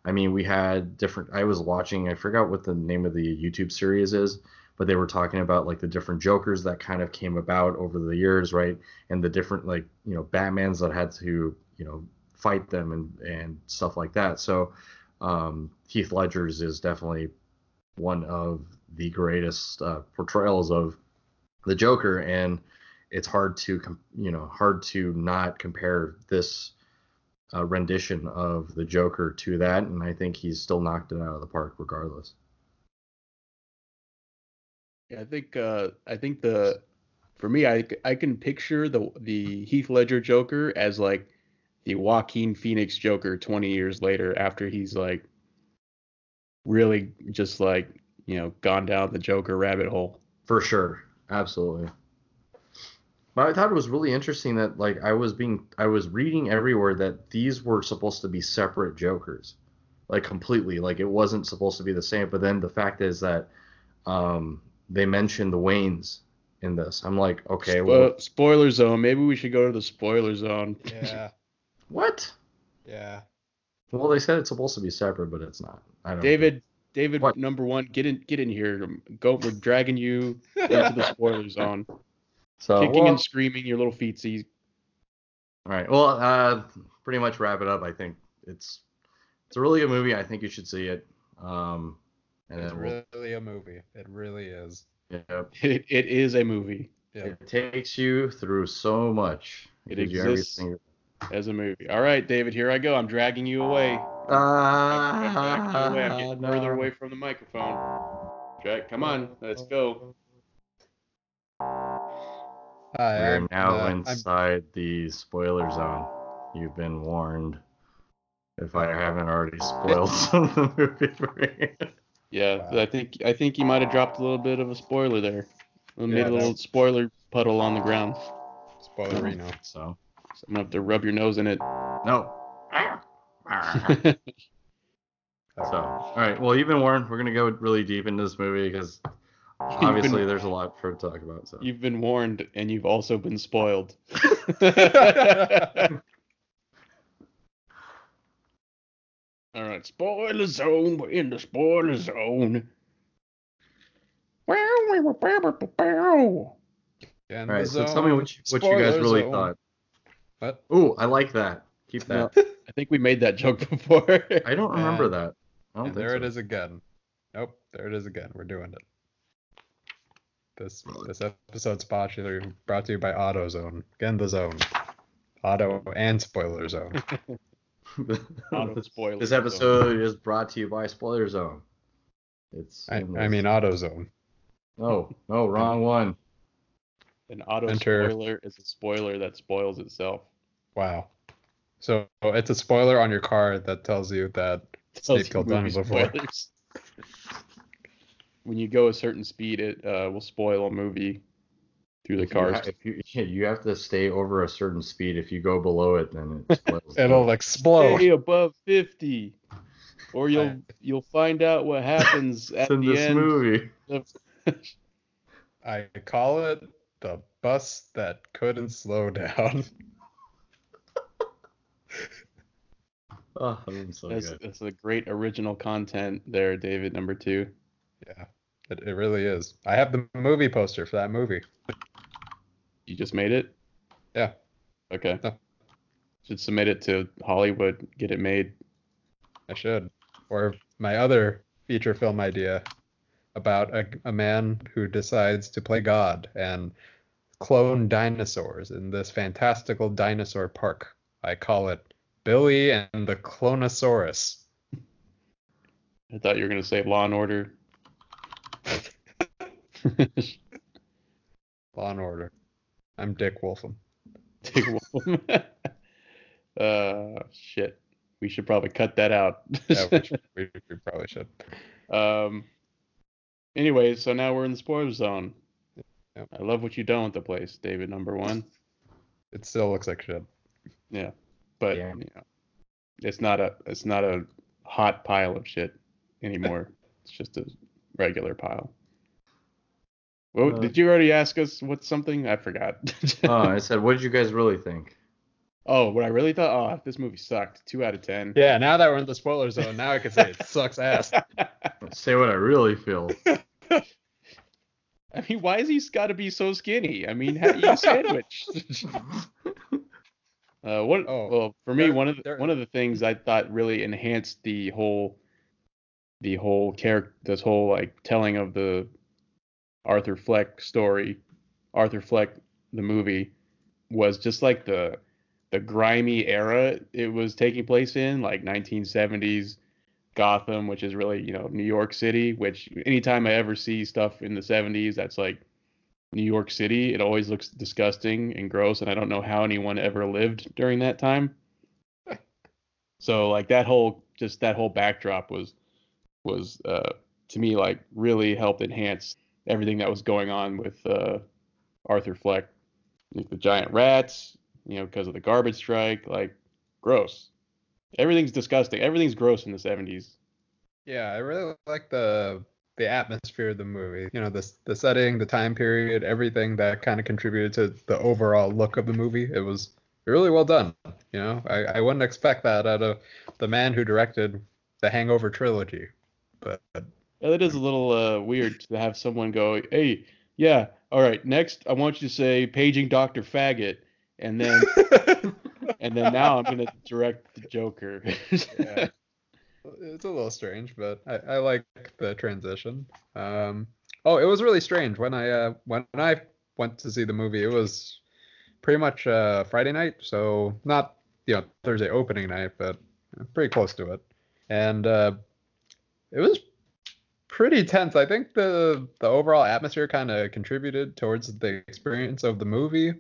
I mean, we had different. I was watching. I forgot what the name of the YouTube series is, but they were talking about like the different Jokers that kind of came about over the years, right? And the different like you know Batman's that had to you know fight them and and stuff like that. So um, Heath Ledger's is definitely one of the greatest uh, portrayals of the Joker, and it's hard to you know hard to not compare this uh, rendition of the Joker to that, and I think he's still knocked it out of the park regardless. Yeah, I think uh, I think the for me, I I can picture the the Heath Ledger Joker as like the Joaquin Phoenix Joker 20 years later after he's like really just like you know gone down the Joker rabbit hole. For sure, absolutely. But I thought it was really interesting that like I was being I was reading everywhere that these were supposed to be separate Jokers, like completely. Like it wasn't supposed to be the same. But then the fact is that um, they mentioned the Waynes in this. I'm like, okay, Spo- well, spoiler zone. Maybe we should go to the spoiler zone. Yeah, what? yeah. Well, they said it's supposed to be separate, but it's not. I don't. David, David, What? number one, get in, get in here. Go, we're dragging you into the spoiler zone. So Kicking well, and screaming, your little feetsies. All right. Well, uh, pretty much wrap it up. I think it's it's a really good movie. I think you should see it. Um, and It's we'll, really a movie. It really is. yeah, It, it is a movie Yeah. it takes you through so much. It gives exists. as a movie. All right, David, here I go. I'm dragging you away. I'm dragging you away. I'm getting Ah, further away from the microphone. Drag, come on, let's go. Hi, We're I'm, now uh, I'm- inside the spoiler zone. You've been warned. If I haven't already spoiled some of the movie for you. Yeah, I think I think you might have dropped a little bit of a spoiler there. We made Yeah, a little that- spoiler puddle on the ground. spoilerino. So So I'm gonna have to rub your nose in it. no, No. So, all right. Well, you've been warned. We're gonna go really deep into this movie because obviously there's a lot for to talk about. So. You've been warned, and you've also been spoiled. All right, spoiler zone. We're in the spoiler zone. Well, we And All right. So tell me what you, what you guys really zone. thought. What? Ooh, I like that. Keep that. I think we made that joke before. I don't remember And- that. I don't And think there it so. is again. Nope, there it is again. We're doing it. This this episode's brought to you, brought to you by AutoZone. Again, the zone. Auto and spoiler zone. Auto spoiler this zone. episode is brought to you by Spoiler Zone. It's. I, I mean AutoZone. No, no, wrong one. An auto Enter- spoiler is a spoiler that spoils itself. Wow. So it's a spoiler on your car that tells you that Tells Snape killed movie Dumbledore. spoilers. when you go a certain speed, it uh, will spoil a movie through the If you cars. ha- If you, yeah, you have to stay over a certain speed. If you go below it, then it spoils. It'll explode. Stay above fifty, or you'll you'll find out what happens at It's in the this end. movie. Of... I call it the bus that couldn't slow down. Oh, that's so that's, good. that's a great original content there, David. Number two. Yeah, it, it really is. I have the movie poster for that movie. You just made it. Yeah. Okay. Should submit it to Hollywood. Get it made. I should. Or my other feature film idea about a, a man who decides to play God and clone dinosaurs in this fantastical dinosaur park. I call it Billy and the Clonosaurus. I thought you were gonna say Law and Order. Law and Order. I'm Dick Wolfham. Dick Wolfham. uh, shit. We should probably cut that out. Yeah, we, should- we, we probably should. um. Anyway, so now we're in the spoiler zone. Yep. I love what you've done with the place, David. Number one. It still looks like shit. Yeah, but Yeah. you know, it's not a it's not a hot pile of shit anymore. it's just a regular pile. Well, Uh, did you already ask us what's something? I forgot. Oh, I said, what did you guys really think? oh, what I really thought? Oh, this movie sucked. Two out of ten. Yeah, now that we're in the spoiler zone, now I can say it sucks ass. Say what I really feel. I mean, why has he got to be so skinny? I mean, how eat a sandwich? uh, what? Oh, well, for me, one of the, one of the things I thought really enhanced the whole, the whole character, this whole like telling of the Arthur Fleck story, Arthur Fleck the movie, was just like the the grimy era it was taking place in, like 1970s Gotham, which is really, you know, New York City, which anytime I ever see stuff in the 70s that's like New York City, it always looks disgusting and gross, and I don't know how anyone ever lived during that time. So like that whole just that whole backdrop was was uh to me like really helped enhance everything that was going on with uh Arthur Fleck. Like the giant rats, you know, because of the garbage strike, like gross. Everything's disgusting. Everything's gross in the 70s. Yeah, I really like the the atmosphere of the movie. You know, the the setting, the time period, everything that kind of contributed to the overall look of the movie. It was really well done. You know, I, I wouldn't expect that out of the man who directed the Hangover trilogy. But Yeah, that is a little uh, weird to have someone go, "Hey, yeah, all right, next I want you to say paging Dr. Faggot," and then and then now I'm gonna direct the Joker. yeah. It's a little strange, but I, I like the transition. Um, oh, it was really strange when I uh, when I went to see the movie. It was pretty much uh, Friday night, so not you know Thursday opening night, but pretty close to it. And uh, it was pretty tense. I think the the overall atmosphere kind of contributed towards the experience of the movie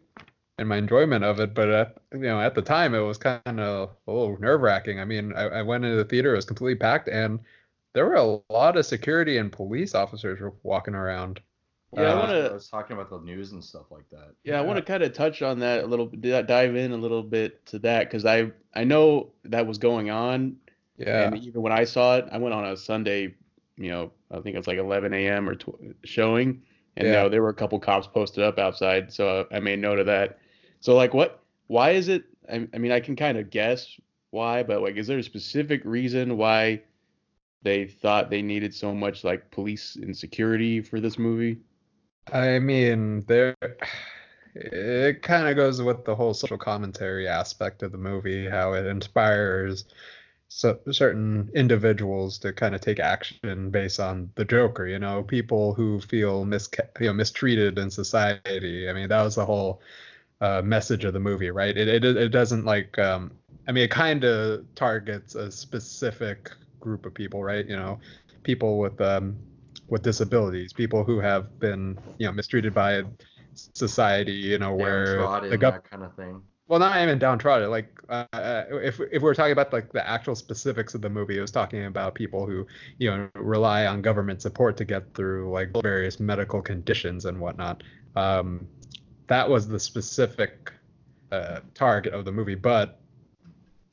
and my enjoyment of it. But at, you know, at the time, it was kind of a little nerve wracking. I mean, I, I went into the theater; it was completely packed, and there were a lot of security and police officers were walking around. Yeah, I Uh, wanna- I was talking about the news and stuff like that. Yeah, I want to kind of touch on that a little dive in a little bit to that because I I know that was going on, Yeah. and even when I saw it, I went on a Sunday, you know, I think it was like 11 a.m. or tw- showing, and Yeah. know, there were a couple cops posted up outside, so I made note of that. So like, what? Why is it? I, I mean, I can kind of guess why, but like, is there a specific reason why they thought they needed so much like police and security for this movie? I mean, there. It kind of goes with the whole social commentary aspect of the movie, how it inspires so, certain individuals to kind of take action based on the Joker. You know, people who feel mis you know mistreated in society. I mean, that was the whole uh, message of the movie, right? It it, it doesn't like. Um, I mean, it kind of targets a specific group of people, right? You know, people with um, with disabilities, people who have been, you know, mistreated by society, you know, where the gov- that kind of thing. Well, not even downtrodden. Like, uh, uh, if if we're talking about like the actual specifics of the movie, it was talking about people who, you know, rely on government support to get through like various medical conditions and whatnot. Um, that was the specific uh, target of the movie, but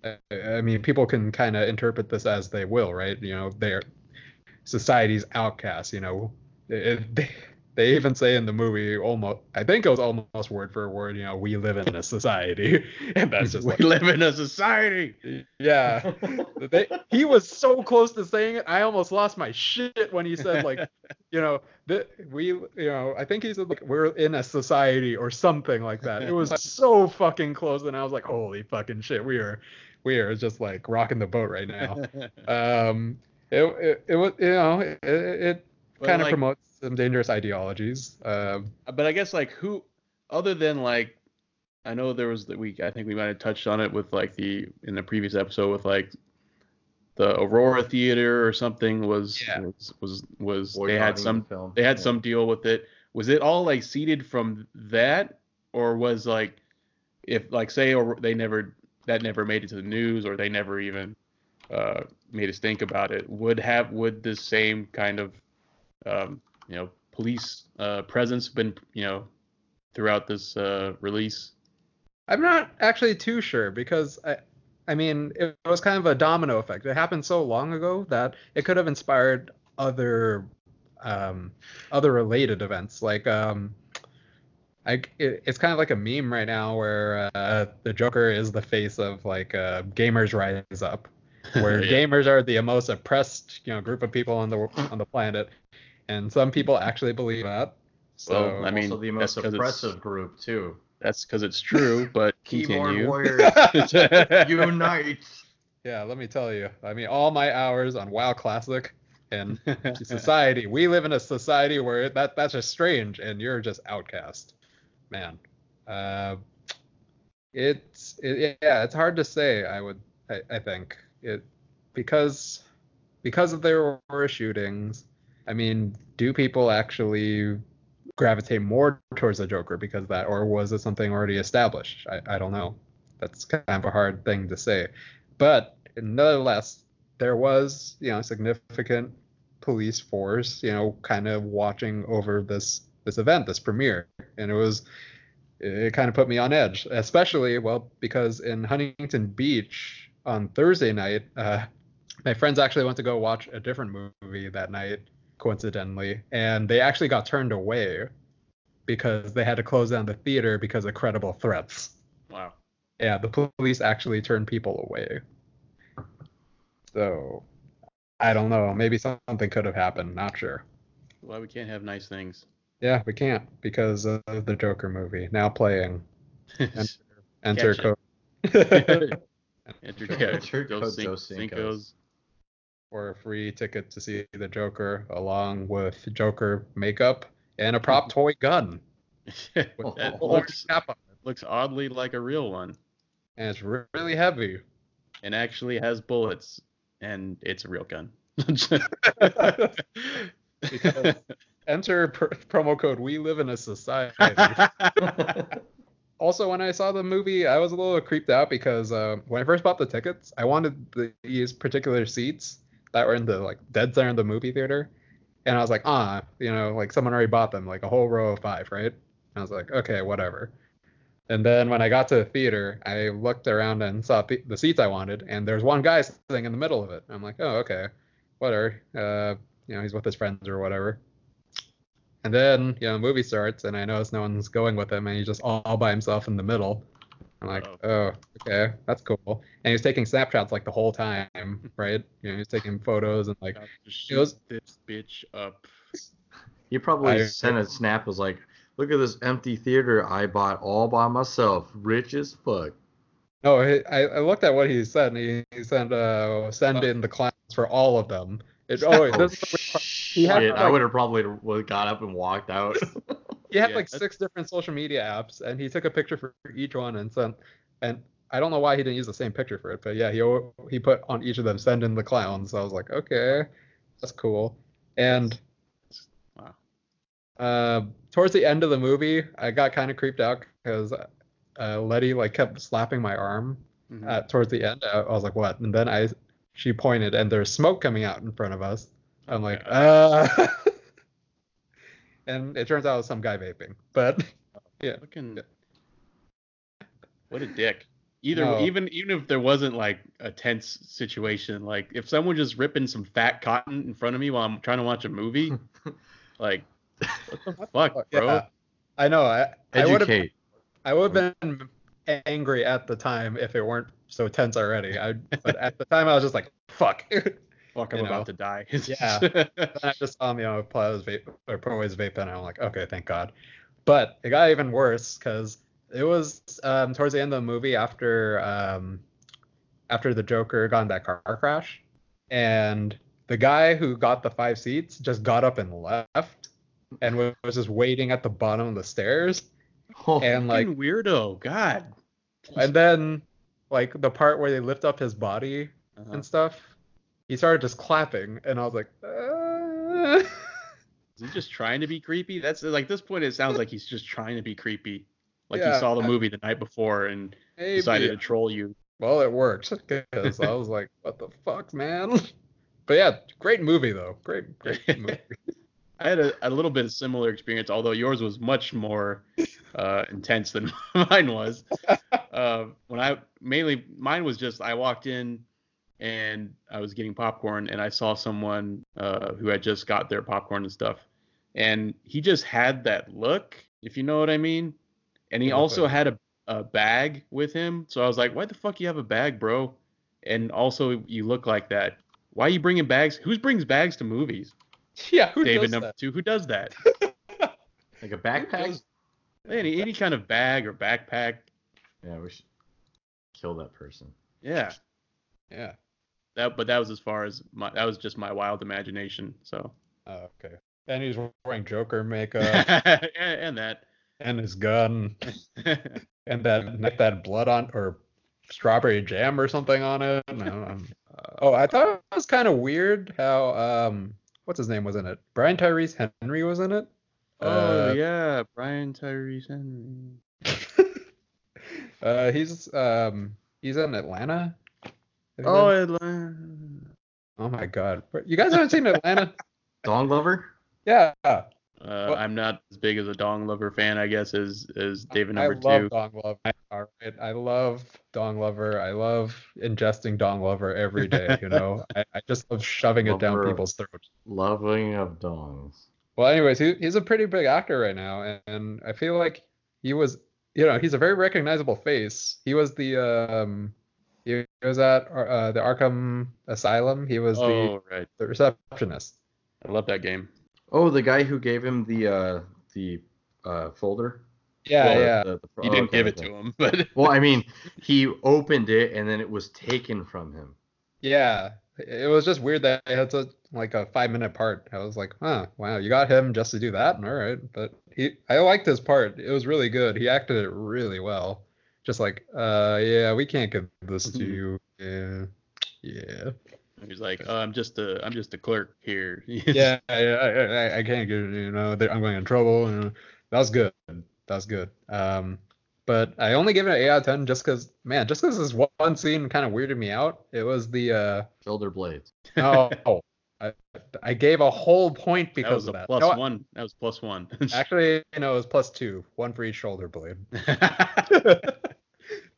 uh, I mean, people can kind of interpret this as they will, right? You know, they're society's outcasts. You know, it, they they even say in the movie almost, I think it was almost word for word. You know, we live in a society, and that's just like, live in a society. yeah. They, he was so close to saying it. I almost lost my shit when he said like, you know, we, you know, I think he said like we're in a society or something like that. It was so fucking close, and I was like, holy fucking shit, we are, we are just like rocking the boat right now. Um, it, it, it was, you know, it, it kind of like- promotes some dangerous ideologies. Um, but I guess like who other than like I know there was the week I think we might have touched on it with like the in the previous episode with like the Aurora Theater or something was Yeah. was was, was they had some film. they had Yeah. some deal with it. Was it all like seeded from that or was like if like say or they never that never made it to the news or they never even uh, made us think about it would have would the same kind of um, you know police uh, presence been you know throughout this uh, release I'm not actually too sure because I, I mean, it was kind of a domino effect. It happened so long ago that it could have inspired other, um, other related events. Like, um, I, it, it's kind of like a meme right now where uh, the Joker is the face of like uh, gamers rise up, where Yeah. gamers are the most oppressed, you know, group of people on the on the planet, and some people actually believe that. So Well, I mean, also the that's most 'cause it's- oppressive group too. that's because it's true but Keyboard continue warriors unite. Yeah, let me tell you. I mean, all my hours on WoW Classic and society. We live in a society where that that's just strange, and you're just outcast, man. Uh, it's it, yeah, it's hard to say. I would I, I think it because because of the Aurora shootings. I mean, do people actually gravitate more towards the Joker because of that, or was it something already established? I, I don't know. That's kind of a hard thing to say. But nonetheless, there was, you know, significant police force, you know, kind of watching over this this event, this premiere, and it was it kind of put me on edge, especially well because in Huntington Beach on Thursday night, uh, my friends actually went to go watch a different movie that night, coincidentally, and they actually got turned away because they had to close down the theater because of credible threats. wow Yeah, the police actually turned people away. So, I don't know. Maybe something could have happened. Not sure. well we can't have nice things Yeah, we can't because of the Joker movie now playing. Enter Catch it. code. Enter Enter code code Dos Dos Cin- Cincos. For a free ticket to see the Joker along with Joker makeup and a prop toy gun. Oh, looks it. looks oddly like a real one And it's really heavy. and actually has bullets and it's a real gun Because enter pr- promo code we live in a society. also, when I saw the movie, I was a little creeped out because uh, when I first bought the tickets, I wanted these particular seats that were in the like dead center of the movie theater, And I was like, ah, you know, like someone already bought them, like a whole row of five, right? And I was like, okay, whatever. And then when I got to the theater, I looked around and saw the, seats I wanted, and there's one guy sitting in the middle of it. I'm like, oh, okay, whatever. Uh, you know, he's with his friends or whatever. And then, you know, the movie starts, and I notice no one's going with him, and he's just all, all by himself in the middle. I'm like, Oh. oh, okay, that's cool. And he was taking snapshots like the whole time, right? You know, he was taking photos and like, Got to it was- this bitch up. He probably I- sent a snap was like, "Look at this empty theater I bought all by myself, rich as fuck." no, he, I, I looked at what he said, and he, he said, uh, send in the clowns for all of them. It, oh, wait, this is the weird part. He had, Shit, I would have probably got up and walked out. he had Yeah, like that's- six different social media apps, and he took a picture for each one and sent. And I don't know why he didn't use the same picture for it, but yeah, he he put on each of them send in the clowns. So I was like, okay, that's cool. And Wow. uh, towards the end of the movie, I got kind of creeped out because uh, Letty like kept slapping my arm Mhm. uh, towards the end. I, I was like, what? And then I she pointed, and there's smoke coming out in front of us. I'm like, uh. and it turns out it was some guy vaping, but yeah. Fucking what a dick. Either No. even even if there wasn't like a tense situation, like if someone just ripping some fat cotton in front of me while I'm trying to watch a movie, like what the fuck, bro? Yeah, I know. I I would have Educate. I would have been angry at the time if it weren't so tense already. I but at the time I was just like, fuck. Fuck, I'm you know. about to die. Yeah. I just saw me know, play his vape or pro his vape pen, and I'm like, okay, thank God. But it got even worse because it was um, towards the end of the movie after um, after the Joker got in that car crash, and the guy who got the five seats just got up and left, and was was just waiting at the bottom of the stairs, Oh, and like, weirdo. God. and then like the part where they lift up his body Uh-huh. and stuff, he started just clapping, and I was like. Uh... Is he just trying to be creepy? That's like this point. It sounds like he's just trying to be creepy. Like Yeah. he saw the movie the night before and Maybe. decided to troll you. Well, it worked because I was like, "What the fuck, man?" But yeah, great movie though. Great, great movie. I had a, a little bit of similar experience, although yours was much more uh, intense than mine was. Uh, when I mainly mine was just I walked in and I was getting popcorn and I saw someone uh, who had just got their popcorn and stuff, and he just had that look, if you know what I mean. And he also had a, a bag with him, so I was like, "Why the fuck you have a bag, bro?" And also, you look like that. Why are you bringing bags? Who brings bags to movies? Yeah, who David does number that? two. Who does that? like a backpack. any any kind of bag or backpack. Yeah, we should kill that person. Yeah. Yeah. That but that was as far as my that was just my wild imagination. So Oh, okay. And he's wearing Joker makeup and, and that. and his gun and that like that blood on or strawberry jam or something on it. No, I'm- oh, I thought it was kind of weird how um what's his name was in it? Brian Tyree Henry was in it. oh Uh, yeah, Brian Tyree Henry. uh, he's um he's in Atlanta. Oh, been- Atlanta. oh my God! You guys haven't seen Atlanta? Dong lover. yeah, Uh, Well- I'm not as big as a Dong Lover fan, I guess, as as David number I number love two. Dong Lover. All right, I love Dong Lover. I love ingesting Dong Lover every day. You know, I, I just love shoving it down people's throats. Loving of dongs. Well, anyways, he, he's a pretty big actor right now, and, and I feel like he was, you know, he's a very recognizable face. He was the um, he was at uh, the Arkham Asylum. He was the, Oh right, the receptionist. I love that game. Oh, the guy who gave him the uh the uh folder. Yeah, Well, yeah. the- the- He oh, didn't okay, give it to him, but Well, I mean, he opened it and then it was taken from him. Yeah, it was just weird that it had such like a five minute part. I was like, huh, wow, you got him just to do that? All right, but he, I liked his part. It was really good. He acted it really well. Just like, uh, yeah, we can't give this to you. Yeah, yeah, he's like, oh, I'm just a I'm just a clerk here. yeah. I, I, I- I can't get. You know, I'm going in trouble. You know. That was good. That was good. Um, but I only give it an eight out of ten just because, man, just because this one scene kind of weirded me out. It was the uh. Shoulder blades. Oh, I I, gave a whole point That because was a of that. plus No, one. That was plus one. Actually, no, it was plus two, one for each shoulder blade.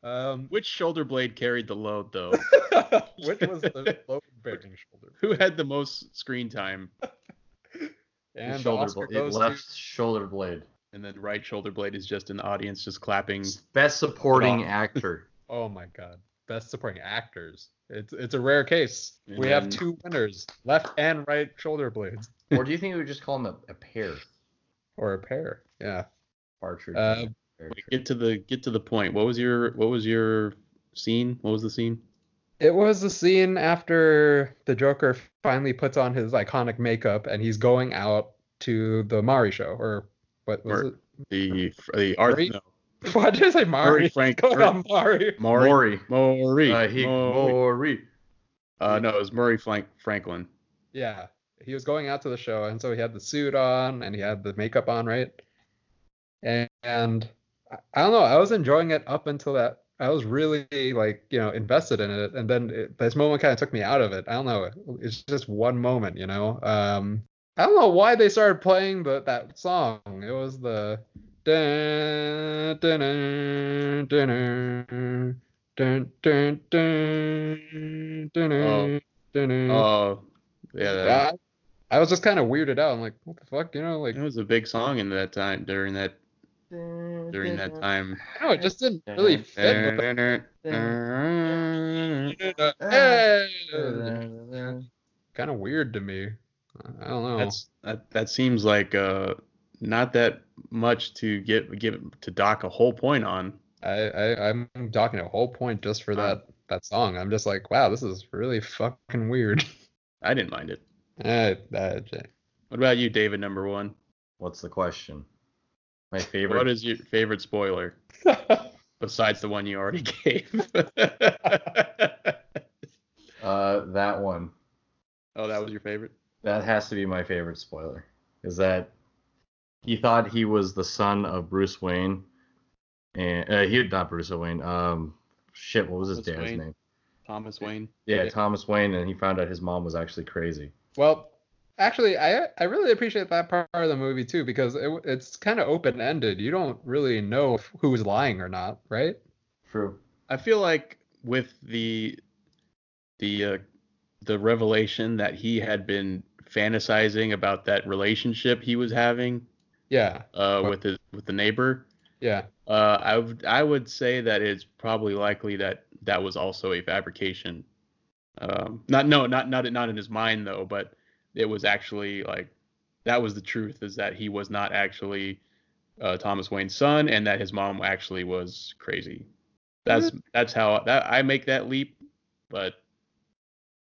Um, Which shoulder blade carried the load, though? which was the load bearing shoulder? Who had the most screen time? And the shoulder Oscar blade, left to shoulder blade. And then right shoulder blade is just an audience, just clapping. Best supporting actor. Oh my god. Best supporting actors. It's it's a rare case. And we have two winners, left and right shoulder blades. or do you think we would just call them a, a pair? Or a pair. Yeah. Partridge. Uh, Wait, get to the get to the point. What was your what was your scene? What was the scene? It was the scene after the Joker finally puts on his iconic makeup and he's going out to the Mari show. Or what was Or- The the Murray? art. No. Why did I say Mari? Murray Frank. Going Murray, on Mari. Maury. Maury. Maury. Uh, he, Maury. Maury. Uh, no, it was Murray Frank, Franklin. Yeah. He was going out to the show and so he had the suit on and he had the makeup on, right? And, and I- I don't know, I was enjoying it up until that I was really like, you know, invested in it and then it, this moment kind of took me out of it. I don't know. It's just one moment, you know. Um I don't know why they started playing the that song. It was the dun, dun, dun, dun, dun, dun, dun, dun, Oh. dun, dun. Oh, yeah, that, I, I was just kind of weirded out. I'm like, what the fuck, you know, like, it was a big song in that time during that during that time. no, it just didn't really fit with the kind of weird to me. I don't know. That's that, that seems like uh not that much to get give to dock a whole point on. I, I I'm docking a whole point just for Huh. that that song. I'm just like, wow, this is really fucking weird. I didn't mind it. Eh, that- What about you, David? Number one. What's the question? My favorite. What is your favorite spoiler besides the one you already gave? uh, that one. oh, that was your favorite. That has to be my favorite spoiler. Is that he thought he was the son of Bruce Wayne, and uh, he not Bruce Wayne. Um, shit, what was his Thomas dad's Wayne. name? Thomas Wayne. Yeah, Yeah. Thomas Wayne, and he found out his mom was actually crazy. well, actually, I I really appreciate that part of the movie too because it, it's kind of open ended. You don't really know if- who's lying or not, right? True. I feel like with the the uh, the revelation that he had been fantasizing about that relationship he was having Yeah, uh, What- with his with the neighbor, yeah. uh, I would I would say that it's probably likely that that was also a fabrication. Um, not no not not not in his mind though, but it was actually like that was the truth is that he was not actually uh, Thomas Wayne's son and that his mom actually was crazy. That's that's how that I make that leap, but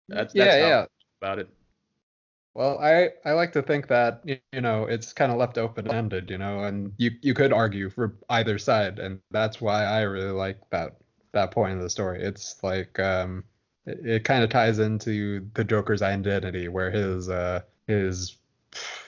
that's yeah, that's yeah. about it. Well, I I like to think that you know it's kind of left open ended, you know, and you you could argue for either side, and that's why I really like that that point of the story. It's like um it, it kind of ties into the Joker's identity, where his uh his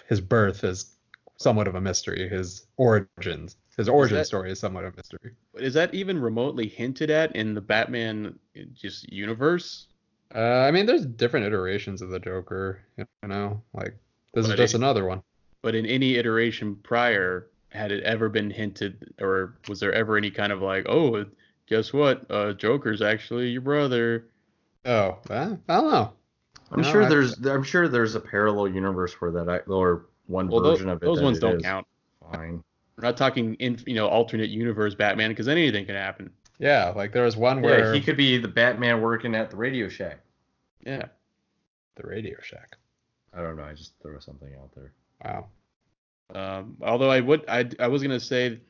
his birth is somewhat of a mystery, his origins, his origin that- story is somewhat of a mystery. Is that even remotely hinted at in the Batman uh, just universe? Uh, I mean, there's different iterations of the Joker, you know, like this is just it- another one. But in any iteration prior, had it ever been hinted, or was there ever any kind of like, oh, guess what? Uh, Joker's actually your brother. Oh, I don't know. I'm No, sure I- there's I'm sure there's a parallel universe where that I, or one Well, those, version of it. those ones it don't is. count. Fine. We're not talking in, you know, alternate universe Batman because anything can happen. Yeah, like there was one Yeah, where he could be the Batman working at the Radio Shack. Yeah. the Radio Shack. I don't know. I just throw something out there. Wow. Um, although I would, I, I was gonna say,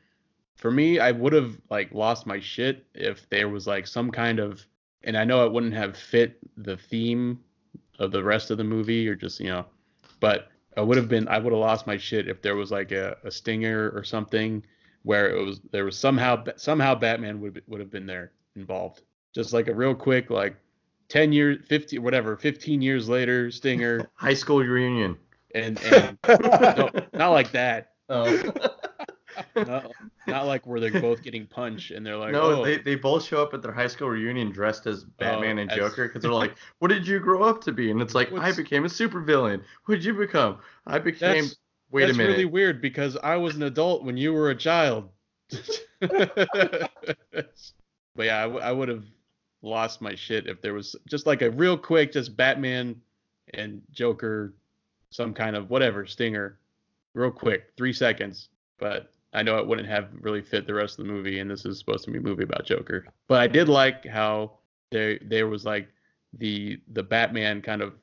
for me, I would have like lost my shit if there was like some kind of, and I know it wouldn't have fit the theme of the rest of the movie or just you know, but I would have been, I would have lost my shit if there was like a, a stinger or something where it was there was somehow somehow Batman would would have been there involved, just like a real quick like. 10 years 50 whatever 15 years later stinger High school reunion. and and no, not like that Oh. Not, not like where they're both getting punched and they're like, no, oh, they, they both show up at their high school reunion dressed as oh, Batman and as- Joker because they're like, "What did you grow up to be?" And it's like, "I became a supervillain." What did you become? I became. That's- Wait that's a minute. It's really weird because I was an adult when you were a child. but yeah, I, w- I would have lost my shit if there was just like a real quick, just Batman and Joker, some kind of whatever stinger, real quick, three seconds. But I know it wouldn't have really fit the rest of the movie, and this is supposed to be a movie about Joker. But I did like how there there was like the the Batman kind of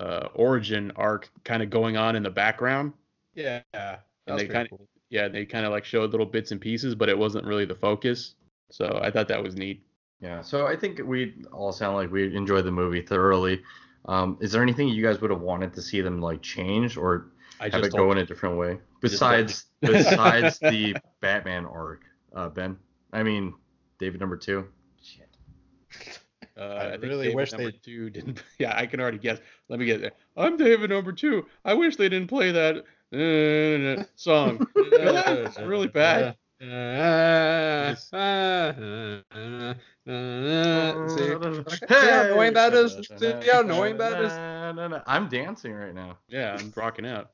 uh, origin arc kind of going on in the background. Yeah. That And was they pretty kinda- cool. yeah, they kind of like showed little bits and pieces, but it wasn't really the focus. So I thought that was neat. Yeah, so I think we all sound like we enjoyed the movie thoroughly. Um, is there anything you guys would have wanted to see them like change or I have just it go in a different way just don't- besides besides the Batman arc? Uh, Ben, I mean David number two. Shit. uh, I I, think really David wish number they- two didn't. Yeah, I can already guess. Let me get there. I'm David number two. I wish they didn't play that uh, song. it's really bad. See, see how annoying that is? See how annoying that is? I'm dancing right now. Yeah, I'm rocking out.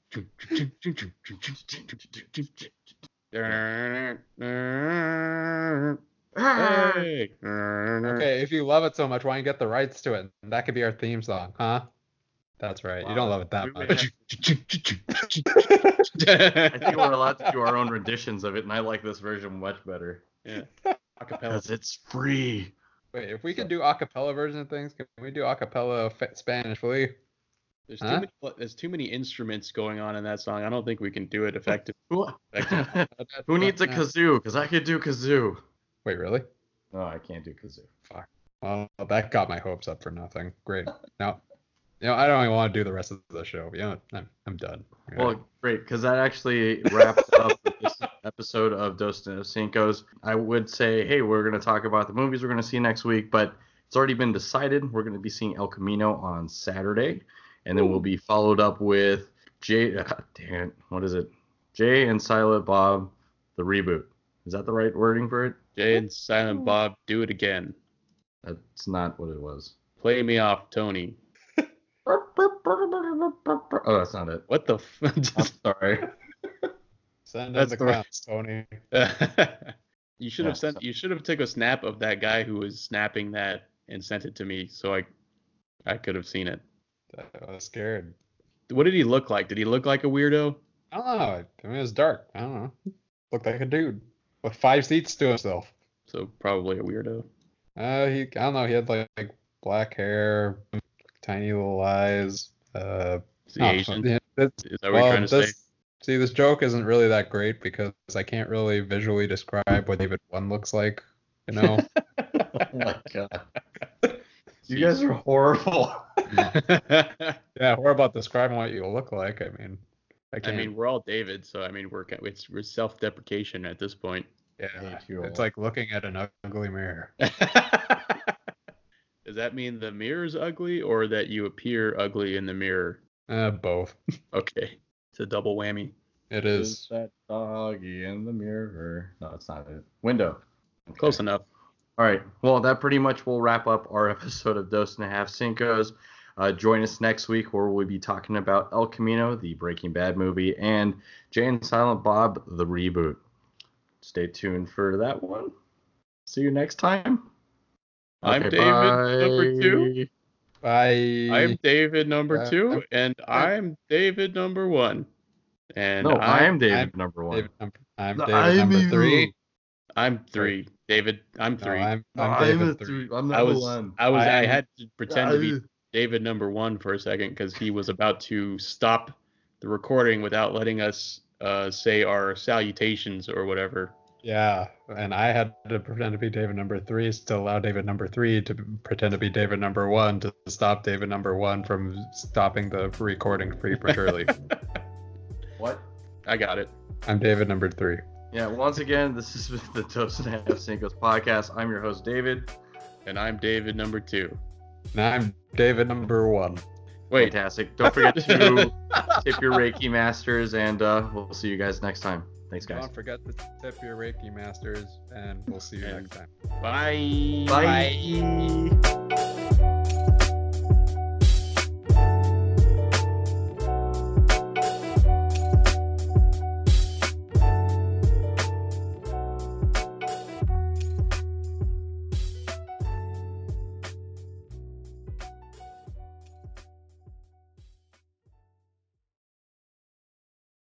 Ah! Hey. Okay, if you love it so much, why don't you get the rights to it? That could be our theme song, huh? That's right. You don't love it that We may much. I think we're allowed to do our own renditions of it, and I like this version much better. yeah. Acapella. Because it's free. Wait, if we can do a cappella version of things, can we do a cappella Spanish, will you? There's Huh? too many. There's too many instruments going on in that song. I don't think we can do it effectively. Who, effective. who needs a kazoo? Because I could do kazoo. Wait, really? No, I can't do kazoo. Fuck. Well, that got my hopes up for nothing. Great. Now, you know, I don't even want to do the rest of the show. Know, I'm, I'm done. Well, great, because that actually wraps up this episode of Dos Cinco's. I would say, hey, we're going to talk about the movies we're going to see next week, but it's already been decided. We're going to be seeing El Camino on Saturday, and then we'll be followed up with Jay. Uh, damn, it, what is it? Jay and Silent Bob, the reboot. Is that the right wording for it? Jay and Silent Bob, do it again. That's not what it was. Play me off, Tony. Oh, that's not it. What the? F- sorry. Send in That's the the Tony. you should Yeah, have sent. so- You should have took a snap of that guy who was snapping that and sent it to me, so I, I could have seen it. I was scared. What did he look like? Did he look like a weirdo? I don't know. I mean, it was dark. I don't know. Looked like a dude with five seats to himself. So probably a weirdo. Uh, he, I don't know. He had like, like black hair, tiny little eyes. Uh, Is oh, Asian? yeah, that's- Is that what well, you're trying to this, say? see, this joke isn't really that great because I can't really visually describe what David One looks like. You know. Oh my god. You guys are horrible. yeah, we're about describing what you look like. I mean, I I can't. mean, we're all David, so I mean, we're it's we're self-deprecation at this point. yeah, it's like looking at an ugly mirror. Does that mean the mirror's ugly or that you appear ugly in the mirror? Uh, both. Okay, it's a double whammy. It is. that doggy in the mirror? No, it's not it. Window. Okay. Close enough. All right. Well, that pretty much will wrap up our episode of Dos and a Half Cinco's. Uh, join us next week where we'll be talking about El Camino, the Breaking Bad movie, and Jay and Silent Bob, the reboot. Stay tuned for that one. See you next time. I'm Okay, David, number two. bye. I. I'm David number two, I'm- and I'm David number one. And No, I am David I'm number one. David number, I'm No, David I'm number you. three. I'm three. David, I'm three. I'm, No, I'm I'm David the three. three. I'm I number was, one. I was, I, I'm- had to pretend to be David number one for a second because he was about to stop the recording without letting us uh, say our salutations or whatever. Yeah, and I had to pretend to be David number three to allow David number three to pretend to be David number one to stop David number one from stopping the recording prematurely. What? I got it. I'm David number three. Yeah, once again, this is the Dos and a Half Cinco's podcast. I'm your host, David. And I'm David number two. Now I'm David number one. Wait, Fantastic. Don't forget to tip your Reiki masters, and uh, we'll see you guys next time. Thanks, guys. Don't forget to tip your Reiki masters, and we'll see you next time. Bye. Bye. Bye.